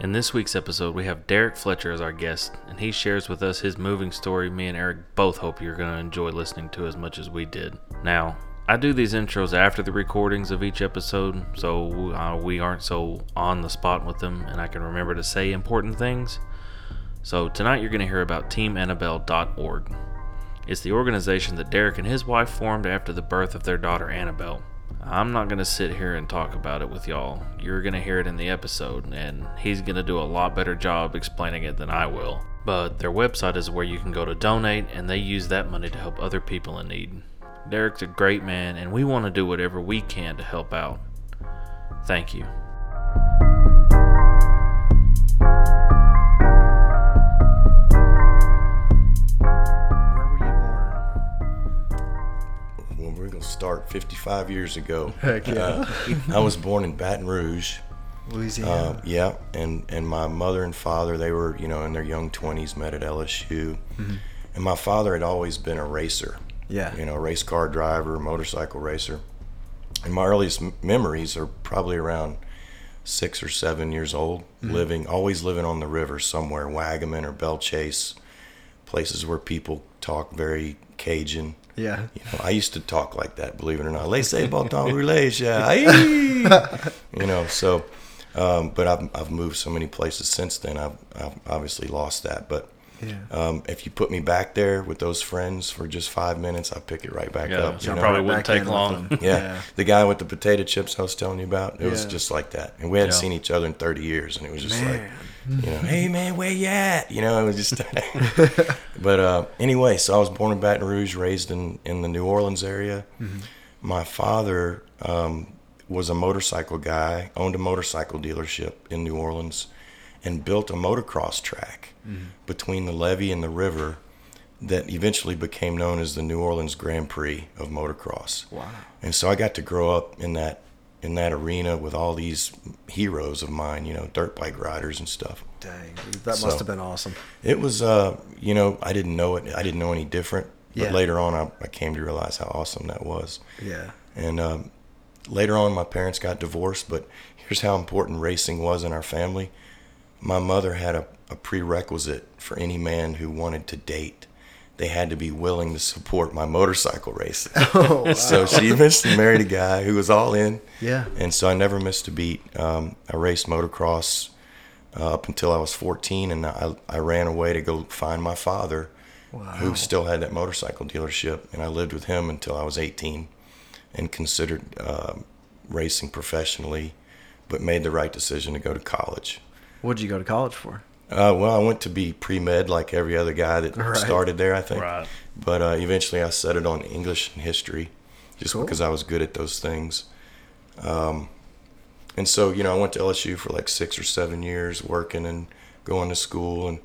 In this week's episode, we have Derek Fletcher as our guest, and he shares with us his moving story. Me and Eric both hope you're going to enjoy listening to as much as we did. Now, I do these intros after the recordings of each episode, so uh, we aren't so on the spot with them, and I can remember to say important things. So, tonight you're going to hear about TeamAnnabelle.org. It's the organization that Derek and his wife formed after the birth of their daughter Annabelle. I'm not going to sit here and talk about it with y'all. You're going to hear it in the episode, and he's going to do a lot better job explaining it than I will. But their website is where you can go to donate, and they use that money to help other people in need. Derek's a great man, and we want to do whatever we can to help out. Thank you. Start 55 years ago. Heck yeah. Uh, I was born in Baton Rouge. Louisiana. Uh, yeah, and, and my mother and father, they were, you know, in their young 20s, met at LSU. And my father had always been a racer, yeah. you know, race car driver, motorcycle racer. And my earliest m- memories are probably around six or seven years old, living, always living on the river somewhere, Waggaman or Belle Chasse, places where people talk very Cajun. Yeah. You know, I used to talk like that, believe it or not. Laissez bon temps rouler, aye. You know, so, um, but I've, I've moved so many places since then. I've, I've obviously lost that. But Yeah. um, if you put me back there with those friends for just five minutes, I'll pick it right back Yeah, up. so You know? probably Right wouldn't take long. yeah. Yeah. the guy with the potato chips I was telling you about, it was just like that. And we hadn't Yeah. seen each other in 30 years, and it was just like, Man. You know, hey man, where you at? You know, it was just. but uh, anyway, so I was born in Baton Rouge, raised in in the New Orleans area. My father um, was a motorcycle guy, owned a motorcycle dealership in New Orleans, and built a motocross track between the levee and the river that eventually became known as the New Orleans Grand Prix of motocross. Wow. And so I got to grow up in that in that arena with all these heroes of mine, you know, dirt bike riders and stuff. Dang. dude, That So- must have been awesome. It was, uh, you know, I didn't know it. I didn't know any different. But Yeah. later on, I, I came to realize how awesome that was. Yeah. And um, later on, my parents got divorced. But here's how important racing was in our family. My mother had a, a prerequisite for any man who wanted to date. They had to be willing to support my motorcycle racing. Oh, wow. so she eventually married a guy who was all in. Yeah. And so I never missed a beat. Um, I raced motocross uh, up until I was 14, and I, I ran away to go find my father, Wow. who still had that motorcycle dealership, and I lived with him until I was 18, and considered uh, racing professionally, but made the right decision to go to college. What did you go to college for? Uh, well, I went to be pre med like every other guy that Right. started there, I think. Right. But uh, eventually I settled on English and history just Cool. because I was good at those things. Um, and so, you know, I went to LSU for like six or seven years working and going to school and,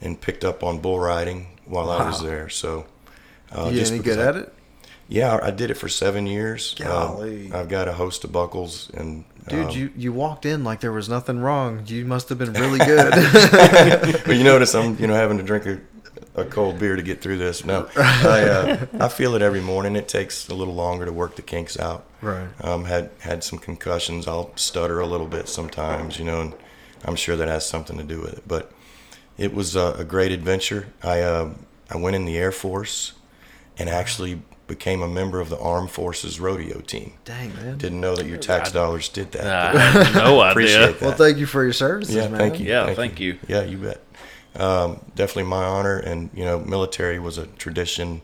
and picked up on bull riding while I was there. So, uh, you any good I- at it? Yeah, I did it for seven years. Uh, Golly. I've got a host of buckles and. Dude, um, you, you walked in like there was nothing wrong. You must have been really good. but you notice I'm, you know, having to drink a, a cold beer to get through this. No, I, uh, I feel it every morning. It takes a little longer to work the kinks out. right. Um, had had some concussions. I'll stutter a little bit sometimes, you know, and I'm sure that has something to do with it. But it was a, a great adventure. I uh, I went in the Air Force and actually became a member of the Armed Forces rodeo team. Dang, man. Didn't know that your tax dollars did that. I had no Appreciate idea. that. Well, thank you for your services, Yeah, man. thank you. Yeah, thank you. Yeah, you bet. Um, definitely my honor, and you know, military was a tradition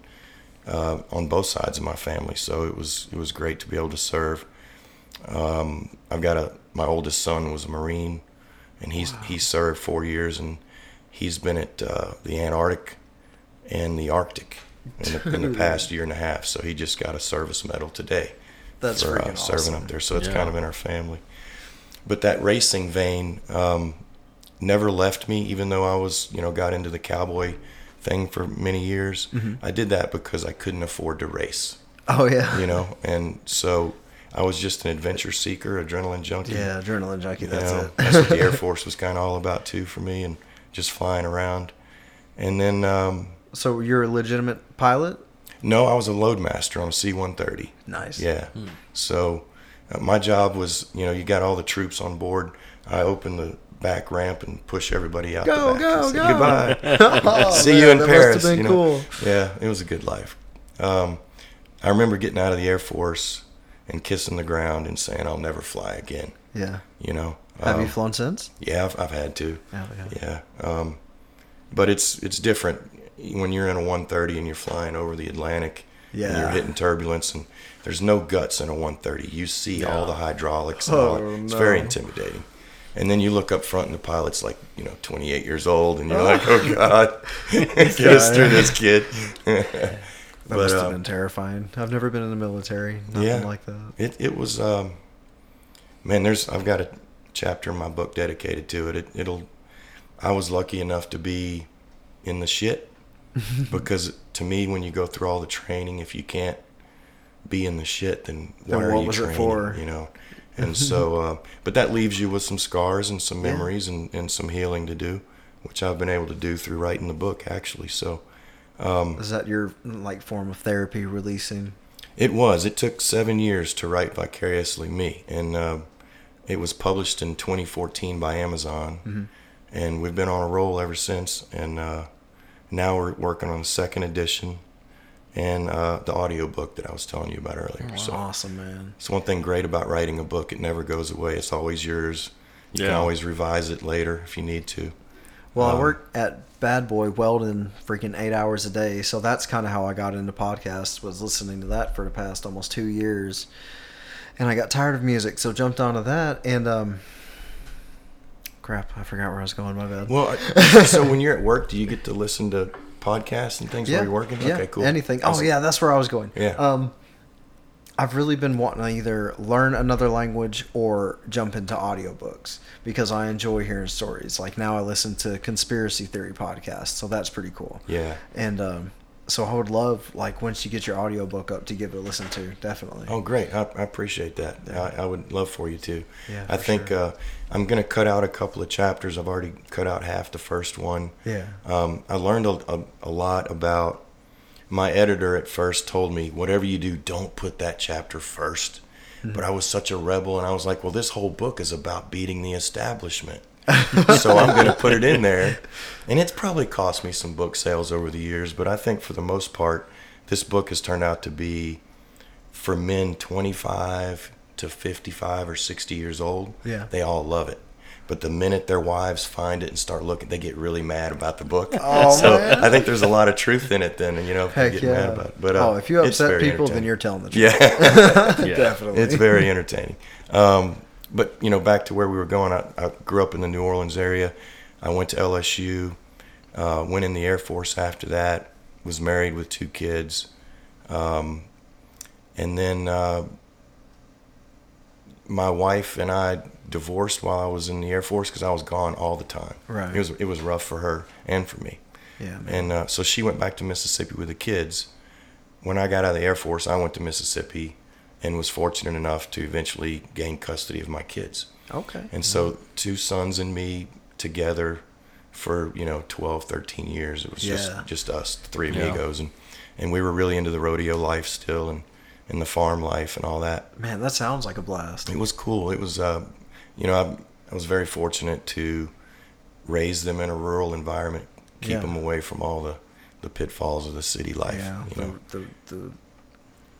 uh, on both sides of my family, so it was it was great to be able to serve. Um, I've got a my oldest son was a Marine, and he's he served four years, and he's been at uh, the Antarctic and the Arctic in the, in the past year and a half. So he just got a service medal today That's for uh, freaking serving awesome. up there. So it's Yeah. kind of in our family. But that racing vein um, never left me, even though I was, you know, got into the cowboy thing for many years. Mm-hmm. I did that because I couldn't afford to race, Oh, yeah. you know, and so I was just an adventure seeker, adrenaline junkie. Yeah, adrenaline junkie. You That's know, it. that's what the Air Force was kind of all about too for me, and just flying around. And then, um, so you're a legitimate pilot? no, I was a loadmaster on a C-130. Nice. Yeah. So uh, my job was, you know, you got all the troops on board. I opened the back ramp and push everybody out. Go, the back go, and say, go. Goodbye. Oh, See man, you in that Paris. Must have been you know? cool. Yeah, it was a good life. Um, I remember getting out of the Air Force and kissing the ground and saying, "I'll never fly again." Yeah. You know. Have you Um, flown since? Yeah, I've, I've had to. Oh, Yeah. Um, but it's it's different when you're in a 130 and you're flying over the Atlantic. And Yeah. you're hitting turbulence and there's no guts in a 130. You see all the hydraulics and all Oh, that. It's very intimidating. And then you look up front and the pilot's like, you know, 28 years old and you're like, oh God, get us through this, kid. That but must have uh, been terrifying. I've never been in the military. Nothing Yeah. like that. it, it was, um, man, there's, I've got a chapter in my book dedicated to it. it. It'll, I was lucky enough to be in the shit because to me, when you go through all the training, if you can't be in the shit, then why Then are you training? for? You know, and so, uh, but that leaves you with some scars and some Yeah. memories and, and some healing to do, which I've been able to do through writing the book, actually. So um, Is that your like form of therapy releasing? it was. It took seven years to write vicariously me, and uh, it was published in 2014 by Amazon, Mm-hmm. and we've been on a roll ever since. And uh, now we're working on the second edition and uh, the audiobook that I was telling you about earlier. So awesome, man. it's one thing great about writing a book; it never goes away. It's always yours. You can always revise it later if you need to. Well, I Um, work at Bad Boy welding freaking eight hours a day, so that's kind of how I got into podcasts. Was listening to that for the past almost two years, and I got tired of music, so jumped onto that. And um, crap, I forgot where I was going. My bad. Well, so when you're at work, do you get to listen to podcasts and things yeah, while you're working? yeah, Okay, cool. anything. Oh yeah, that's where I was going. Yeah. Um, I've really been wanting to either learn another language or jump into audiobooks because I enjoy hearing stories. Like now I listen to conspiracy theory podcasts, so that's pretty cool. Yeah. And um, so I would love like once you get your audiobook up to give it a listen to, definitely. Oh, great! I, I appreciate that. I, I would love for you to. Yeah, I think sure. uh, I'm going to cut out a couple of chapters. I've already cut out half the first one. Yeah. Um, I learned a, a, a lot about. My editor at first told me, whatever you do, don't put that chapter 1st Mm-hmm. But I was such a rebel, and I was like, well, this whole book is about beating the establishment. so I'm going to put it in there. And it's probably cost me some book sales over the years, but I think for the most part, this book has turned out to be for men 25 to 55 or 60 years old. Yeah. They all love it. But the minute their wives find it and start looking, they get really mad about the book. Oh, so man. I think there's a lot of truth in it then, and you know, if they Heck get yeah. mad about it. But, uh, oh, if you upset people, then you're telling the truth. Yeah. Yeah. Definitely. it's very entertaining. Um, but you know, back to where we were going. I, I grew up in the New Orleans area. I went to LSU. Uh, went in the Air Force after that. Was married with two kids, um, and then uh, my wife and I divorced while I was in the Air Force because I was gone all the time. Right. It was it was rough for her and for me. Yeah, man. And uh, so she went back to Mississippi with the kids. When I got out of the Air Force, I went to Mississippi and was fortunate enough to eventually gain custody of my kids. okay. And so two sons and me together for, you know, 12, 13 years. It was Yeah. just just us, three Yeah. amigos and and we were really into the rodeo life still and and the farm life and all that. Man, that sounds like a blast. It was cool. It was, uh, you know, I, I was very fortunate to raise them in a rural environment, keep Yeah. them away from all the, the pitfalls of the city life. Yeah, you know. the the the,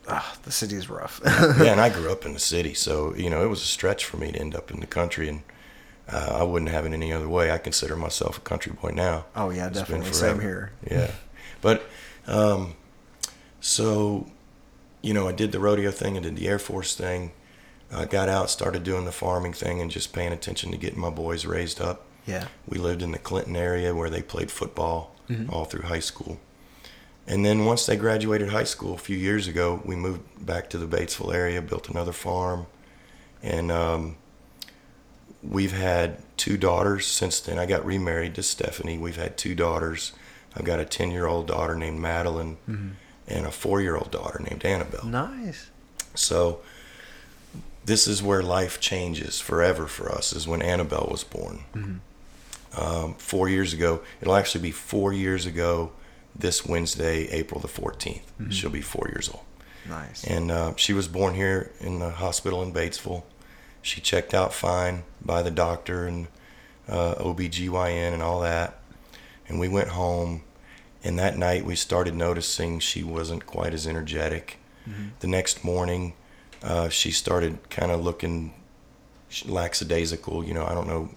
ah, the city is rough. yeah, and I grew up in the city, so you know it was a stretch for me to end up in the country, and uh, I wouldn't have it any other way. I consider myself a country boy now. Oh yeah, It's definitely. Same here. Yeah, but um, so you know, I did the rodeo thing, I did the Air Force thing. I got out, started doing the farming thing, and just paying attention to getting my boys raised up. Yeah. We lived in the Clinton area where they played football Mhm. all through high school. And then once they graduated high school a few years ago, we moved back to the Batesville area, built another farm, and um, we've had two daughters since then. I got remarried to Stephanie. We've had two daughters. I've got a 10 year old daughter named Madeline Mhm. and a four year old daughter named Annabelle. Nice. So this is where life changes forever for us is when Annabelle was born. Mhm. Um, four years ago, it'll actually be four years ago this Wednesday, April the 14th. She'll be four years old. Nice. And uh, she was born here in the hospital in Batesville. She checked out fine by the doctor, and uh, OBGYN and all that. And we went home. And that night we started noticing she wasn't quite as energetic. The next morning, uh, she started kind of looking lackadaisical. You know, I don't know.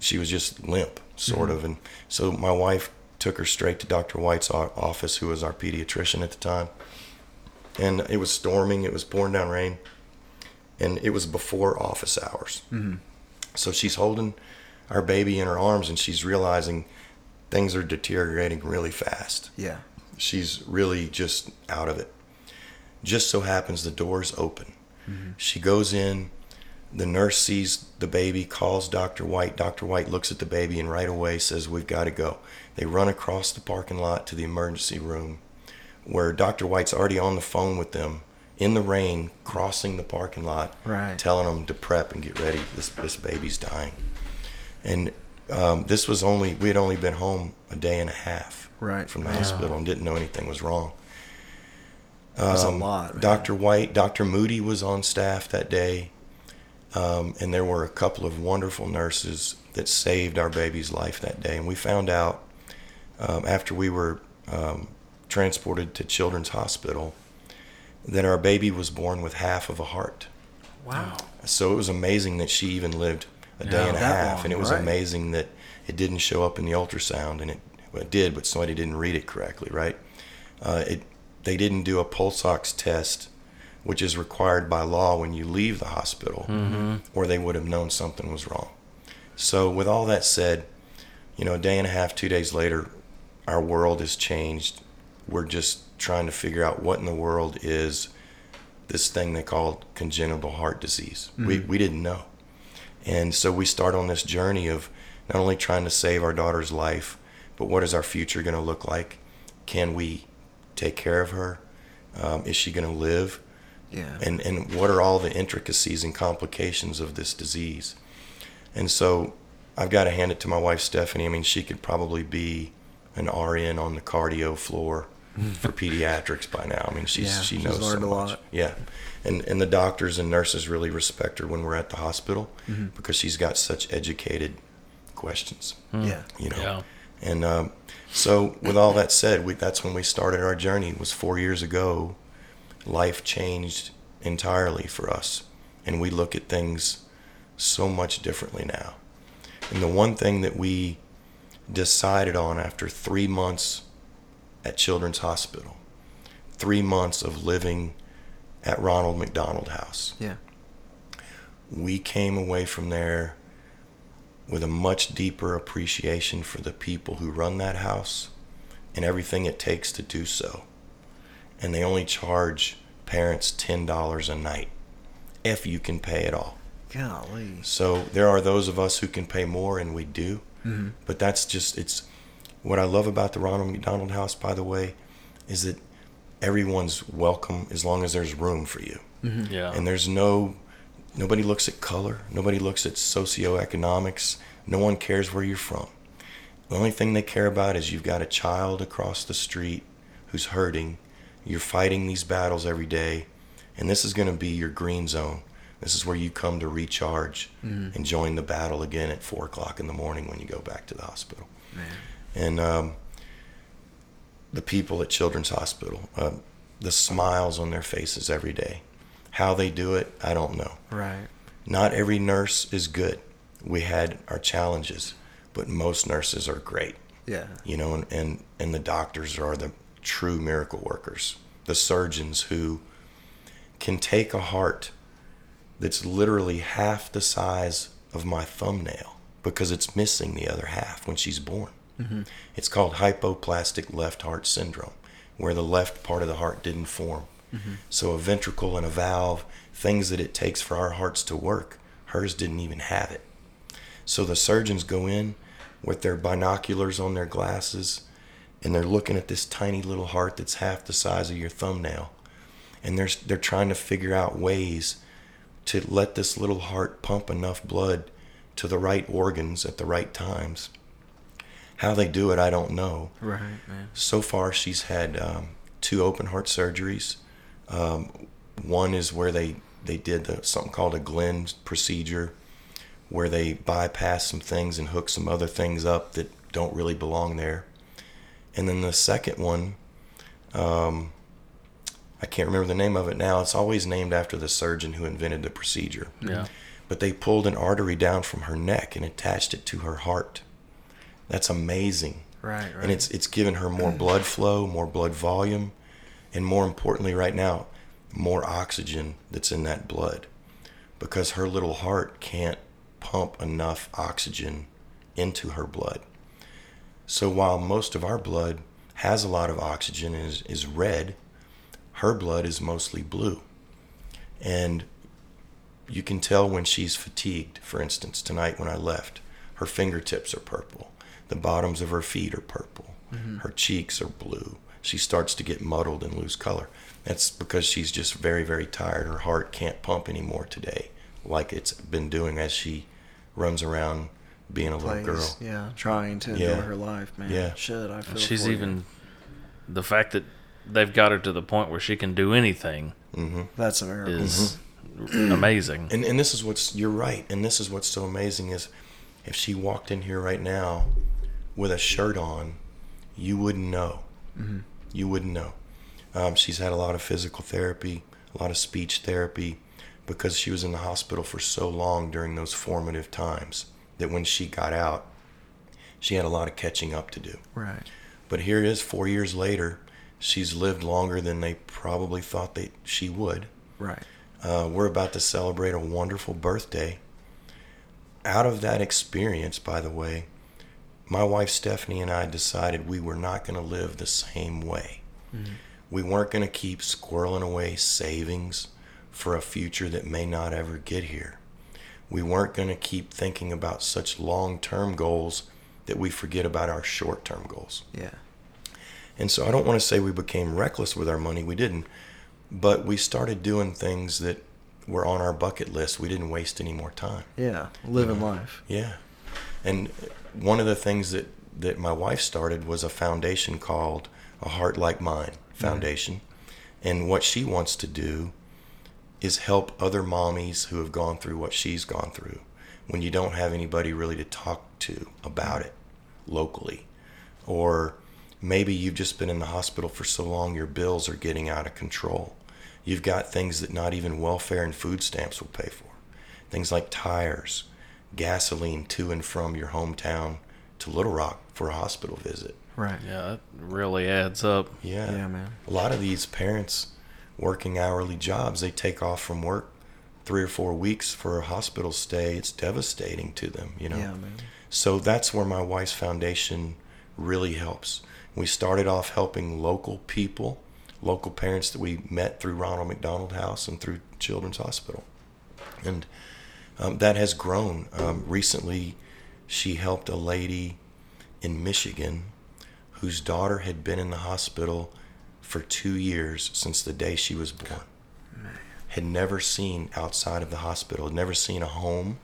She was just limp, sort of. And so my wife took her straight to Dr. White's office, who was our pediatrician at the time. And it was storming, it was pouring down rain, and it was before office hours. Mm-hmm. So she's holding our baby in her arms, and she's realizing things are deteriorating really fast Yeah. she's really just out of it. Just so happens the door's open. Mm-hmm. She goes in. The nurse sees the baby, calls Dr. White. Dr. White looks at the baby and right away says, We've got to go. They run across the parking lot to the emergency room where Dr. White's already on the phone with them in the rain, crossing the parking lot, Right. telling them to prep and get ready. This, this baby's dying. And um, this was only, we had only been home a day and a half Right. from the Yeah. hospital and didn't know anything was wrong. That's Um, a lot. man. Dr. White, Dr. Moody was on staff that day, um, and there were a couple of wonderful nurses that saved our baby's life that day. And we found out um, after we were um, transported to Children's Hospital that our baby was born with half of a heart. Wow. So it was amazing that she even lived a day and a half, long, and it was right. amazing that it didn't show up in the ultrasound, and it, well, it did, but somebody didn't read it correctly, right? Uh, it they didn't do a pulse ox test, which is required by law when you leave the hospital, or they would have known something was wrong. So with all that said, you know, a day and a half, two days later, our world has changed. We're just trying to figure out what in the world is this thing they called congenital heart disease. We, we didn't know. And so we start on this journey of not only trying to save our daughter's life, but what is our future going to look like? Can we take care of her? Um, is she going to live? Yeah. and and what are all the intricacies and complications of this disease and so i've got to hand it to my wife stephanie i mean she could probably be an rn on the cardio floor for pediatrics by now. I mean she's Yeah, she she's knows so learned a much. lot. yeah. And and the doctors and nurses really respect her when we're at the hospital Mm-hmm. because she's got such educated questions yeah. you know? Yeah. and um, so with all that said we, that's when we started our journey. It was four years ago. Life changed entirely for us. And we look at things so much differently now. And the one thing that we decided on after three months at children's hospital three months of living at ronald mcdonald house Yeah. we came away from there with a much deeper appreciation for the people who run that house and everything it takes to do so. And they only charge parents $10 a night if you can pay it all. Golly. So there are those of us who can pay more, and we do. Mm-hmm. But that's just, it's what I love about the Ronald McDonald House, by the way, is that everyone's welcome as long as there's room for you. Yeah. and there's no nobody looks at color. Nobody looks at socioeconomics. No one cares where you're from. The only thing they care about is you've got a child across the street who's hurting. You're fighting these battles every day. And this is going to be your green zone this is where you come to recharge and join the battle again at four o'clock in the morning when you go back to the hospital Man. and um, the people at Children's Hospital, uh, the smiles on their faces every day. How they do it, I don't know. Right. Not every nurse is good. We had our challenges, but most nurses are great. Yeah. You know, and, and, and the doctors are the true miracle workers, the surgeons who can take a heart that's literally half the size of my thumbnail because it's missing the other half when she's born. Mm-hmm. It's called hypoplastic left heart syndrome, where the left part of the heart didn't form. Mm-hmm. So a ventricle and a valve, things that it takes for our hearts to work, hers didn't even have it. So the surgeons go in with their binoculars on their glasses and they're looking at this tiny little heart that's half the size of your thumbnail. And they're, they're trying to figure out ways to let this little heart pump enough blood to the right organs at the right times. How they do it, I don't know. Right, man. So far, she's had um, two open heart surgeries. Um, one is where they, they did the, something called a Glenn procedure, where they bypass some things and hook some other things up that don't really belong there. And then the second one, um, I can't remember the name of it now. It's always named after the surgeon who invented the procedure. Yeah. But they pulled an artery down from her neck and attached it to her heart. That's amazing. Right, right. And it's it's given her more blood flow, more blood volume, and more importantly right now, more oxygen that's in that blood. Because her little heart can't pump enough oxygen into her blood. So while most of our blood has a lot of oxygen and is, is red, her blood is mostly blue. And you can tell when she's fatigued. For instance, tonight when I left, her fingertips are purple. The bottoms of her feet are purple. Mm-hmm. Her cheeks are blue. She starts to get muddled and lose color. That's because she's just very, very tired. Her heart can't pump anymore today, like it's been doing as she runs around being a little girl. Yeah, trying to Yeah. enjoy her life, man. Yeah. Shit, I feel. She's for you. even the fact that they've got her to the point where she can do anything hmm That's a miracle. is amazing. And and this is what's you're right. And this is what's so amazing is if she walked in here right now with a shirt on, you wouldn't know. You wouldn't know. Um, she's had a lot of physical therapy, a lot of speech therapy, because she was in the hospital for so long during those formative times that when she got out, she had a lot of catching up to do. Right. But here it is, four years later. She's lived longer than they probably thought that she would. Right. Uh, we're about to celebrate a wonderful birthday. Out of that experience, by the way, my wife Stephanie and I decided we were not going to live the same way. We weren't going to keep squirreling away savings for a future that may not ever get here. We weren't going to keep thinking about such long term goals that we forget about our short term goals. Yeah. And so I don't want to say we became reckless with our money. We didn't. But we started doing things that were on our bucket list. We didn't waste any more time. Yeah. Living life. Yeah. And one of the things that, that my wife started was a foundation called A Heart Like Mine mm-hmm. Foundation. And what she wants to do is help other mommies who have gone through what she's gone through when you don't have anybody really to talk to about it locally. Or maybe you've just been in the hospital for so long your bills are getting out of control. You've got things that not even welfare and food stamps will pay for. Things like tires, gasoline to and from your hometown to Little Rock for a hospital visit. Right. Yeah, that really adds up. Yeah. Yeah, man. A lot of these parents working hourly jobs, they take off from work three or four weeks for a hospital stay. It's devastating to them, you know. Yeah, man. So that's where my wife's foundation really helps. We started off helping local people, local parents that we met through Ronald McDonald House and through Children's Hospital. And um, that has grown. Um, recently, she helped a lady in Michigan whose daughter had been in the hospital for two years since the day she was born. Had never seen outside of the hospital, had never seen a home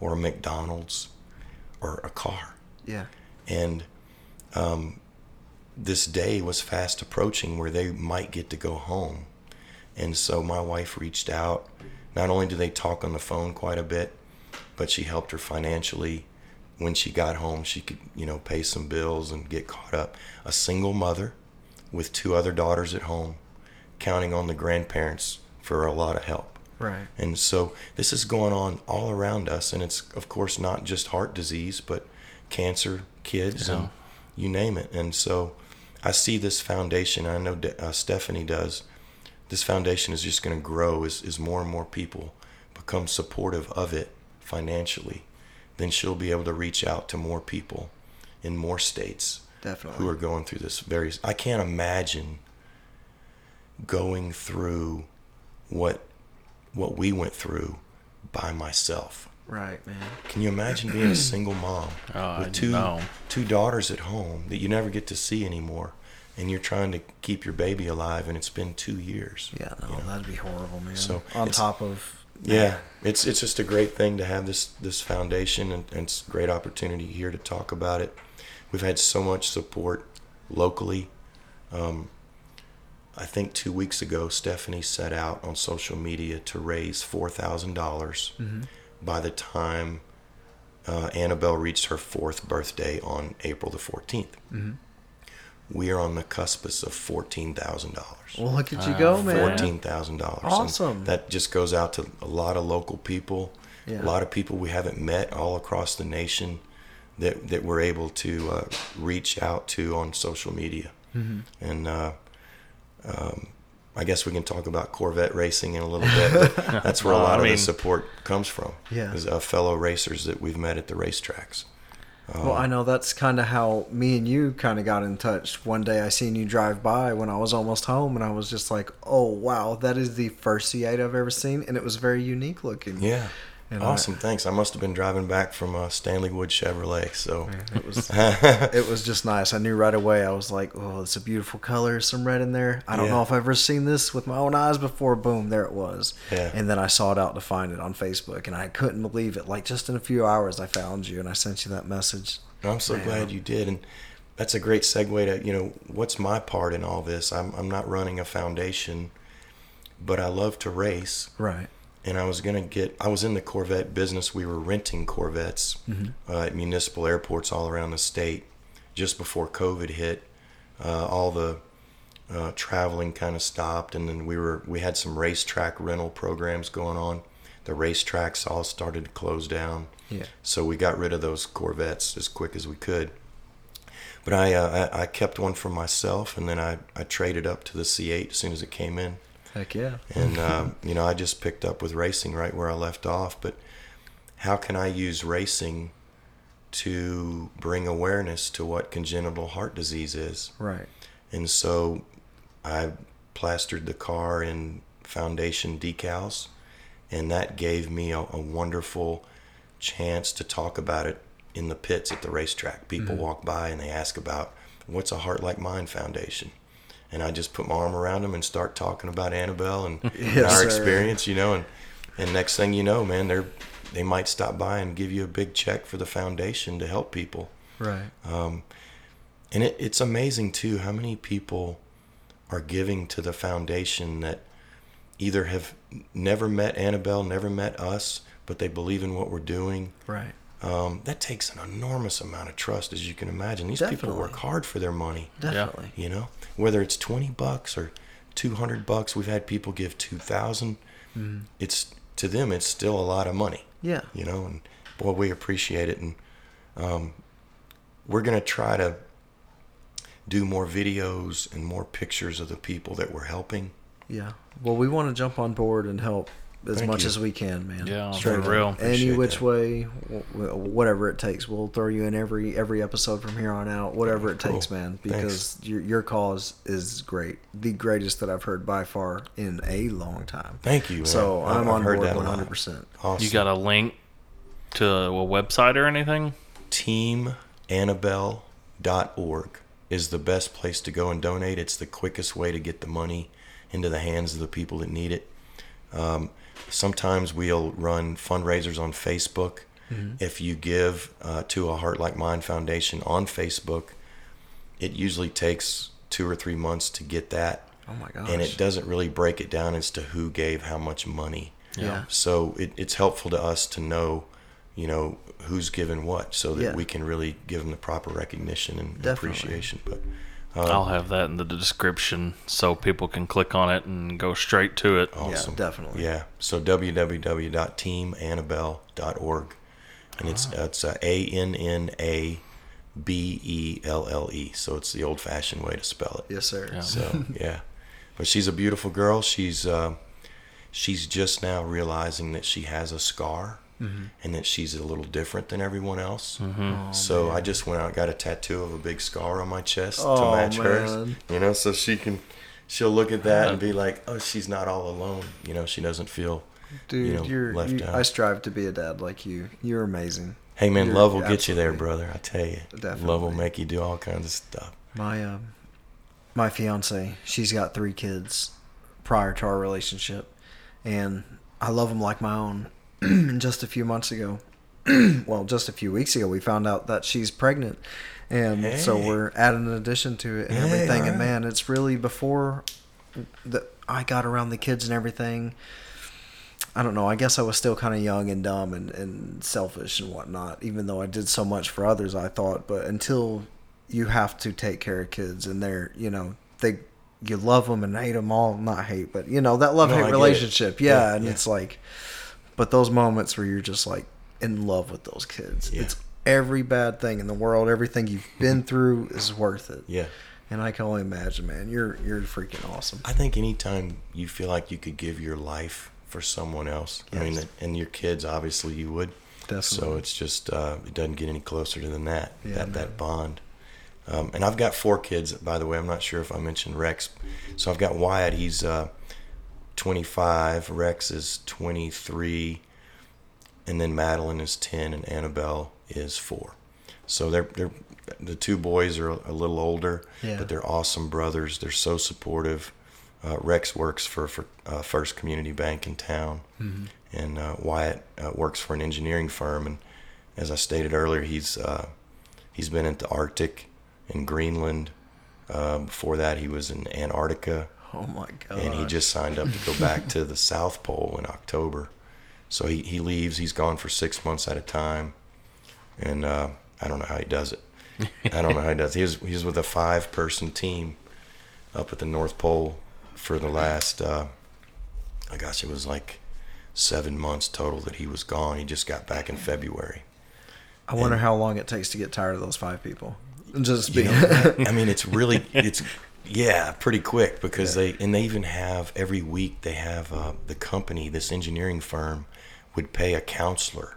or a McDonald's or a car. Yeah. And um, this day was fast approaching where they might get to go home. And so my wife reached out. Not only did they talk on the phone quite a bit, but she helped her financially. When she got home, she could, you know, pay some bills and get caught up. A single mother with two other daughters at home, counting on the grandparents for a lot of help. Right. And so this is going on all around us, and it's of course not just heart disease, but cancer, kids, and you name it. And so I see this foundation. I know De- uh, Stephanie does. This foundation is just going to grow as, as more and more people become supportive of it financially. Then she'll be able to reach out to more people in more states Definitely. who are going through this very I can't imagine going through what what we went through by myself. Right, man. Can you imagine being a single mom Oh, with two know. two daughters at home that you never get to see anymore and you're trying to keep your baby alive and it's been 2 years. Yeah, no, you know? that'd be horrible, man. So, on top of Yeah, it's it's just a great thing to have this this foundation, and, and it's a great opportunity here to talk about it. We've had so much support locally. Um, I think two weeks ago, Stephanie set out on social media to raise four thousand dollars. By the time uh, Annabelle reached her fourth birthday on April the 14th. We are on the cuspice of fourteen thousand dollars. Well, look at you Ah, go, man. Fourteen thousand dollars. Awesome. That just goes out to a lot of local people, Yeah. a lot of people we haven't met all across the nation that that we're able to uh, reach out to on social media. Mm-hmm. And uh, um, I guess we can talk about Corvette racing in a little bit. That's where a lot I of mean- the support comes from. Yeah. is uh, fellow racers that we've met at the racetracks. Well, I know that's kind of how me and you kind of got in touch. One day I seen you drive by when I was almost home, and I was just like, "Oh wow, that is the first C8 I've ever seen," and it was very unique looking. Yeah. And I- awesome. Thanks. I must have been driving back from uh, Stanley Wood Chevrolet. So It was it was just nice. I knew right away. I was like, "Oh, it's a beautiful color. Some red in there. I don't Yeah. know if I've ever seen this with my own eyes before." Boom, there it was. Yeah. And then I sought out to find it on Facebook, and I couldn't believe it. Like just in a few hours, I found you, and I sent you that message. I'm so Man. glad you did. And that's a great segue to, you know, what's my part in all this? I'm, I'm not running a foundation, but I love to race. Right. And I was going to get, I was in the Corvette business. We were renting Corvettes uh, at municipal airports all around the state just before COVID hit. Uh, all the uh, traveling kind of stopped, and then we were we had some racetrack rental programs going on. The racetracks all started to close down. Yeah. So we got rid of those Corvettes as quick as we could. But I, uh, I I kept one for myself, and then I, I traded up to the C8 as soon as it came in, Heck yeah. and uh, you know I just picked up with racing right where I left off. But how can I use racing to bring awareness to what congenital heart disease is? Right. And so I plastered the car in foundation decals, and that gave me a, a wonderful chance to talk about it in the pits at the racetrack. People walk by and they ask about what's a Heart Like Mine Foundation. And I just put my arm around them and start talking about Annabelle and, and our sir. experience, you know. And, and next thing you know, man, they're they might stop by and give you a big check for the foundation to help people. Right. Um, and it, it's amazing too how many people are giving to the foundation that either have never met Annabelle, never met us, but they believe in what we're doing. Right. Um, that takes an enormous amount of trust, as you can imagine. These people work hard for their money. Definitely. You know, whether it's twenty bucks or two hundred bucks, we've had people give two It's to them, it's still a lot of money Yeah. you know and boy we appreciate it and um, we're going to try to do more videos and more pictures of the people that we're helping Yeah. Well, we want to jump on board and help as Thank much you. as we can, man. Yeah, Straight for real. Any which that. way, wh- wh- whatever it takes, we'll throw you in every every episode from here on out. Whatever it Cool. takes, man. Thanks. Because your your cause is great, the greatest that I've heard by far in a long time. thank you man. So I've- I'm I've on heard board that a one lot. hundred percent. awesome. You got a link to a website or anything? teamannabelle.org is the best place to go and donate. It's the quickest way to get the money into the hands of the people that need it. Um, sometimes we'll run fundraisers on Facebook. If you give uh, to a Heart Like Mine Foundation on Facebook, it usually takes two or three months to get that. Oh my gosh. And it doesn't really break it down as to who gave how much money. Yeah. So it, it's helpful to us to know, you know, who's given what, so that Yeah. we can really give them the proper recognition and Definitely. appreciation. But uh, I'll have that in the description so people can click on it and go straight to it. awesome, definitely. yeah. So www.teamannabelle.org, and it's Ah. it's uh, A N N A B E L L E. So it's the old-fashioned way to spell it. Yes, sir. Yeah. So yeah, but she's a beautiful girl. She's uh, she's just now realizing that she has a scar and that she's a little different than everyone else. Oh, so I just went out and got a tattoo of a big scar on my chest to Oh, match hers. You know, so she can she'll look at that and be like, "Oh, she's not all alone." You know, she doesn't feel. Dude, you know, you are left you, out. I strive to be a dad like you. You're amazing. Hey man, You're love will get you there, brother. I tell you, love will make you do all kinds of stuff. My um, my fiance, she's got three kids prior to our relationship, and I love them like my own. And just a few months ago, well, just a few weeks ago, we found out that she's pregnant, and so we're adding an addition to it and Hey, everything. And man, it's really before that I got around the kids and everything. I don't know. I guess I was still kind of young and dumb and, and selfish and whatnot. Even though I did so much for others, I thought. But until you have to take care of kids and they're you know they you love them and hate them all not hate but you know that love No, hate it. relationship yeah, Yeah, and yeah. it's like but those moments where you're just like in love with those kids Yeah. it's every bad thing in the world everything you've been through is worth it Yeah. and I can only imagine man you're you're freaking awesome I think anytime you feel like you could give your life for someone else, I mean, and your kids, obviously, you would. Definitely. So it's just uh, it doesn't get any closer than that Yeah, that man. that bond. Um, and I've got four kids, by the way. I'm not sure if I mentioned Rex. So I've got Wyatt. He's uh, 25. Rex is 23, and then Madeline is 10, and Annabelle is four. So they're they're the two boys are a little older, Yeah. but they're awesome brothers. They're so supportive. Uh, Rex works for, for uh, First Community Bank in town, and uh, Wyatt uh, works for an engineering firm. And as I stated earlier, he's uh, he's been at the Arctic in Greenland. Uh, before that, he was in Antarctica, oh my god and he just signed up to go back to the South Pole in October. So he, he leaves. He's gone for six months at a time, and uh, I don't know how he does it. I don't know how he does. He was he was with a five person team up at the North Pole for the last. Uh, I gosh, it was like seven months total that he was gone. He just got back in February. I wonder and- how long it takes to get tired of those five people just You know, I mean, it's really it's yeah, pretty quick because they and they even have every week they have uh, the company, this engineering firm, would pay a counselor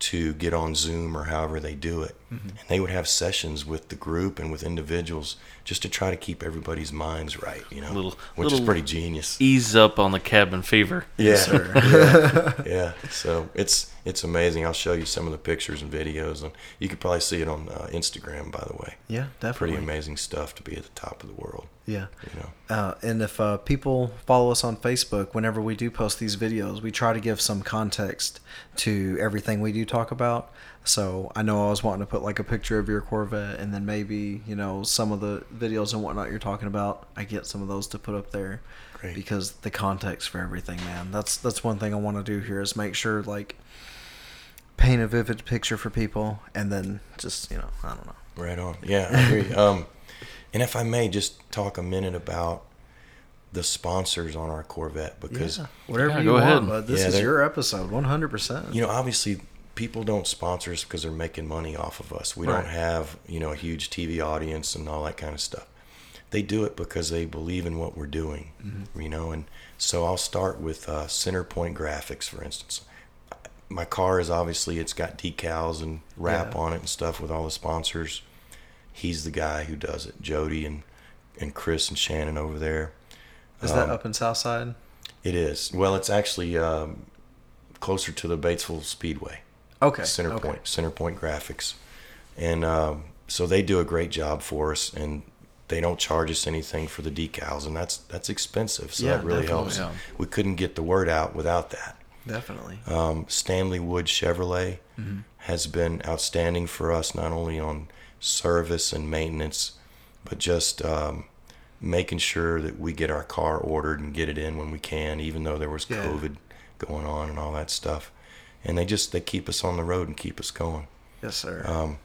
to get on Zoom or however they do it, Mm-hmm. and they would have sessions with the group and with individuals just to try to keep everybody's minds right, you know, Little- which is pretty genius. Ease up on the cabin fever. Yeah, sir. yeah, yeah. So it's it's amazing. I'll show you some of the pictures and videos, and you could probably see it on uh, Instagram, by the way. yeah definitely Pretty amazing stuff to be at the top of the world. yeah You know. Uh, and if uh, people follow us on Facebook, whenever we do post these videos, we try to give some context to everything we do talk about. So I know I was wanting to put like a picture of your Corvette, and then maybe you know some of the videos and whatnot you're talking about. I get some of those to put up there Great. because the context for everything, man. That's that's one thing I want to do here is make sure like paint a vivid picture for people, and then just you know I don't know. Right on. Yeah, I agree. um, and if I may, just talk a minute about the sponsors on our Corvette because Yeah, whatever Yeah, you go want, ahead. bud. This Yeah, is your episode, one hundred percent. you know obviously people don't sponsor us because they're making money off of us. We Right. don't have you know a huge TV audience and all that kind of stuff. They do it because they believe in what we're doing, Mm-hmm. you know. And so I'll start with uh, Centerpoint Graphics, for instance. My car is obviously it's got decals and wrap Yeah. on it and stuff with all the sponsors. He's the guy who does it. Jody and and Chris and Shannon over there. Is that Um, up in Southside? It is. Well, it's actually um, closer to the Batesville Speedway. Okay. Center okay. Point, Center Point Graphics, and um, so they do a great job for us, and they don't charge us anything for the decals, and that's that's expensive. So Yeah, that really helps. yeah. We couldn't get the word out without that. Definitely. Um, Stanley Wood Chevrolet Mm-hmm. has been outstanding for us, not only on service and maintenance, but just um, making sure that we get our car ordered and get it in when we can, even though there was Yeah. COVID going on and all that stuff. And they just they keep us on the road and keep us going. Yes, sir. Um,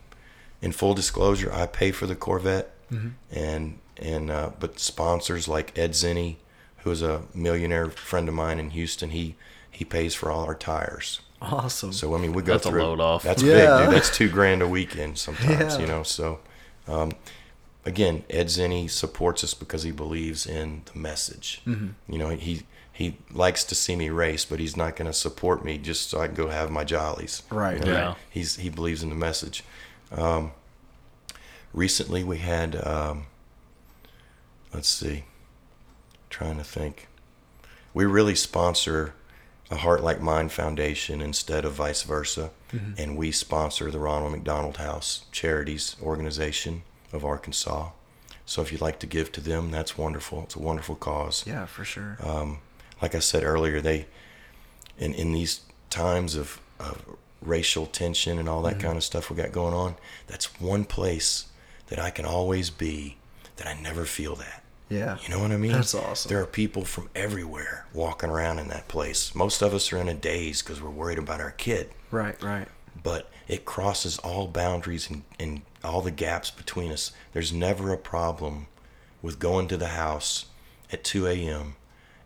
in full disclosure, I pay for the Corvette, Mm-hmm. and and uh, but sponsors like Ed Zinni, who is a millionaire friend of mine in Houston, he he pays for all our tires. awesome. So I mean, we go That's a load off. That's Yeah. big, dude. That's two grand a weekend sometimes. Yeah. You know. So, um, again, Ed Zinni supports us because he believes in the message. Mm-hmm. You know, he he likes to see me race, but he's not going to support me just so I can go have my jollies. Right, You know, right. He's he believes in the message. Um, recently, we had. Um, let's see. Trying to think. We really sponsor a Heart Like Mine Foundation instead of vice versa. And we sponsor the Ronald McDonald House Charities Organization of Arkansas. So if you'd like to give to them, that's wonderful. It's a wonderful cause. yeah, for sure. Um, like I said earlier, they in in these times of, of racial tension and all that kind of stuff we got going on, that's one place that I can always be that I never feel that. Yeah. You know what I mean? That's awesome. There are people from everywhere walking around in that place. Most of us are in a daze because we're worried about our kid, Right, right. but it crosses all boundaries and, and all the gaps between us. There's never a problem with going to the house at 2 a.m.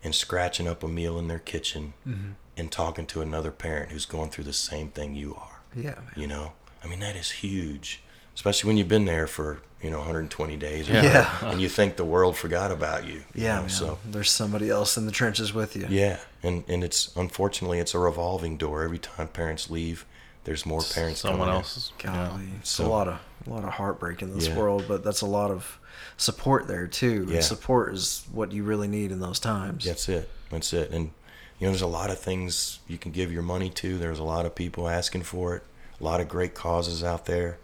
and scratching up a meal in their kitchen Mm-hmm. and talking to another parent who's going through the same thing you are. Yeah, man. You know, I mean that is huge, especially when you've been there for you know 120 days, or Yeah. more, Yeah. and you think the world forgot about you. you Yeah, know. So There's somebody else in the trenches with you. yeah, and and it's unfortunately it's a revolving door. Every time parents leave, there's more parents. Someone coming in. else. Golly, it's So- a lot of a lot of heartbreak in this Yeah. world, but that's a lot of support there too. And Yeah. support is what you really need in those times. That's it. That's it. And you know, there's a lot of things you can give your money to. There's a lot of people asking for it. A lot of great causes out there.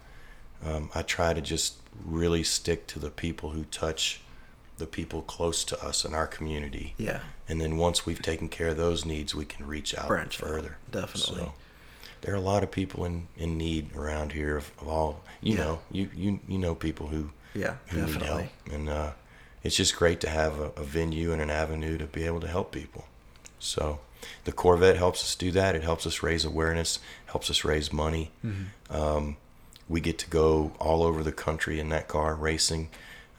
Um, I try to just really stick to the people who touch the people close to us in our community. Yeah, And then once we've taken care of those needs, we can reach out Branch out, further. definitely. So, there are a lot of people in, in need around here of, of all you Yeah. know you, you you know people who yeah, who need help and uh, it's just great to have a, a venue and an avenue to be able to help people. So the Corvette helps us do that. It helps us raise awareness, helps us raise money. Mm-hmm. Um, we get to go all over the country in that car racing.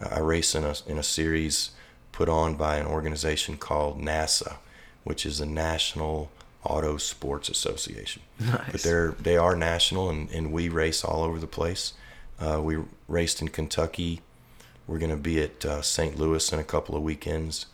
Uh, I race in a in a series put on by an organization called NASA, which is the National Auto Sports Association. Nice. But they're they are national, and, and we race all over the place. Uh, we raced in Kentucky. We're going to be at uh, St. Louis in a couple of weekends.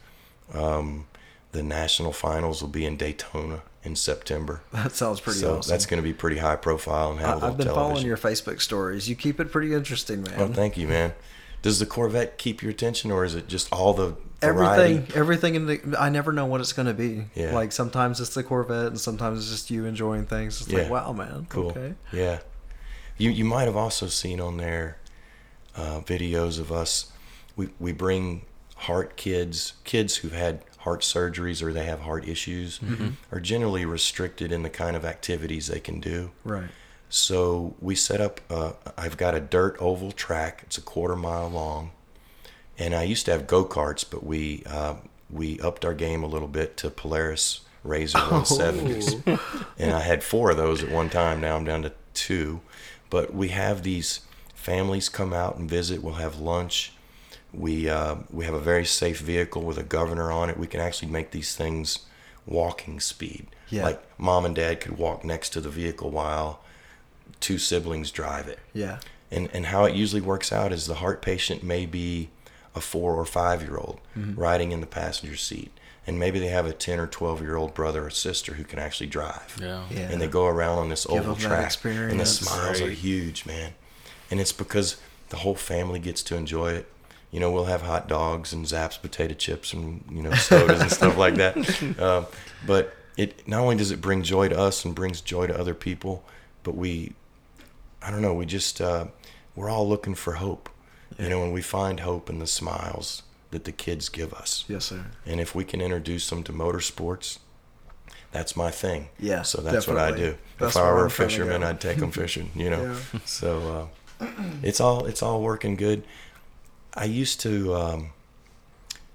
Um, the national finals will be in Daytona in September. That sounds pretty so awesome. that's going to be pretty high profile and have a I, little I've been television. following your Facebook stories. You keep it pretty interesting, man. Oh, thank you, man. Does the Corvette keep your attention, or is it just all the variety? everything, everything in the. I never know what it's going to be. Yeah. Like sometimes it's the Corvette, and sometimes it's just you enjoying things. It's like, wow, man. Cool. Okay. Yeah. You you might have also seen on there uh, videos of us. We we bring heart kids, kids who've had heart surgeries or they have heart issues, are generally restricted in the kind of activities they can do. Right. So we set up. Uh, I've got a dirt oval track. It's a quarter mile long, and I used to have go karts, but we uh, we upped our game a little bit to Polaris RZR 170s, and I had four of those at one time. Now I'm down to two, but we have these families come out and visit. We'll have lunch. We uh, we have a very safe vehicle with a governor on it. We can actually make these things walking speed. Yeah. Like mom and dad could walk next to the vehicle while two siblings drive it. Yeah. And and how it usually works out is the heart patient may be a four or five year old Mm-hmm. riding in the passenger seat. And maybe they have a ten or twelve year old brother or sister who can actually drive. Yeah. Yeah. And they go around on this Give oval them that track. And the experience. smiles are huge, man. And it's because the whole family gets to enjoy it. You know, we'll have hot dogs and Zapp's potato chips and you know sodas and stuff like that. Um, but it not only does it bring joy to us and brings joy to other people, but we, I don't know, we just uh, we're all looking for hope. You know, and we find hope in the smiles that the kids give us. Yes, sir. And if we can introduce them to motorsports, that's my thing. Yeah, So that's what I do. That's if I were a fisherman. I'd take them fishing. You know. Yeah. So uh, it's all it's all working good. I used to um,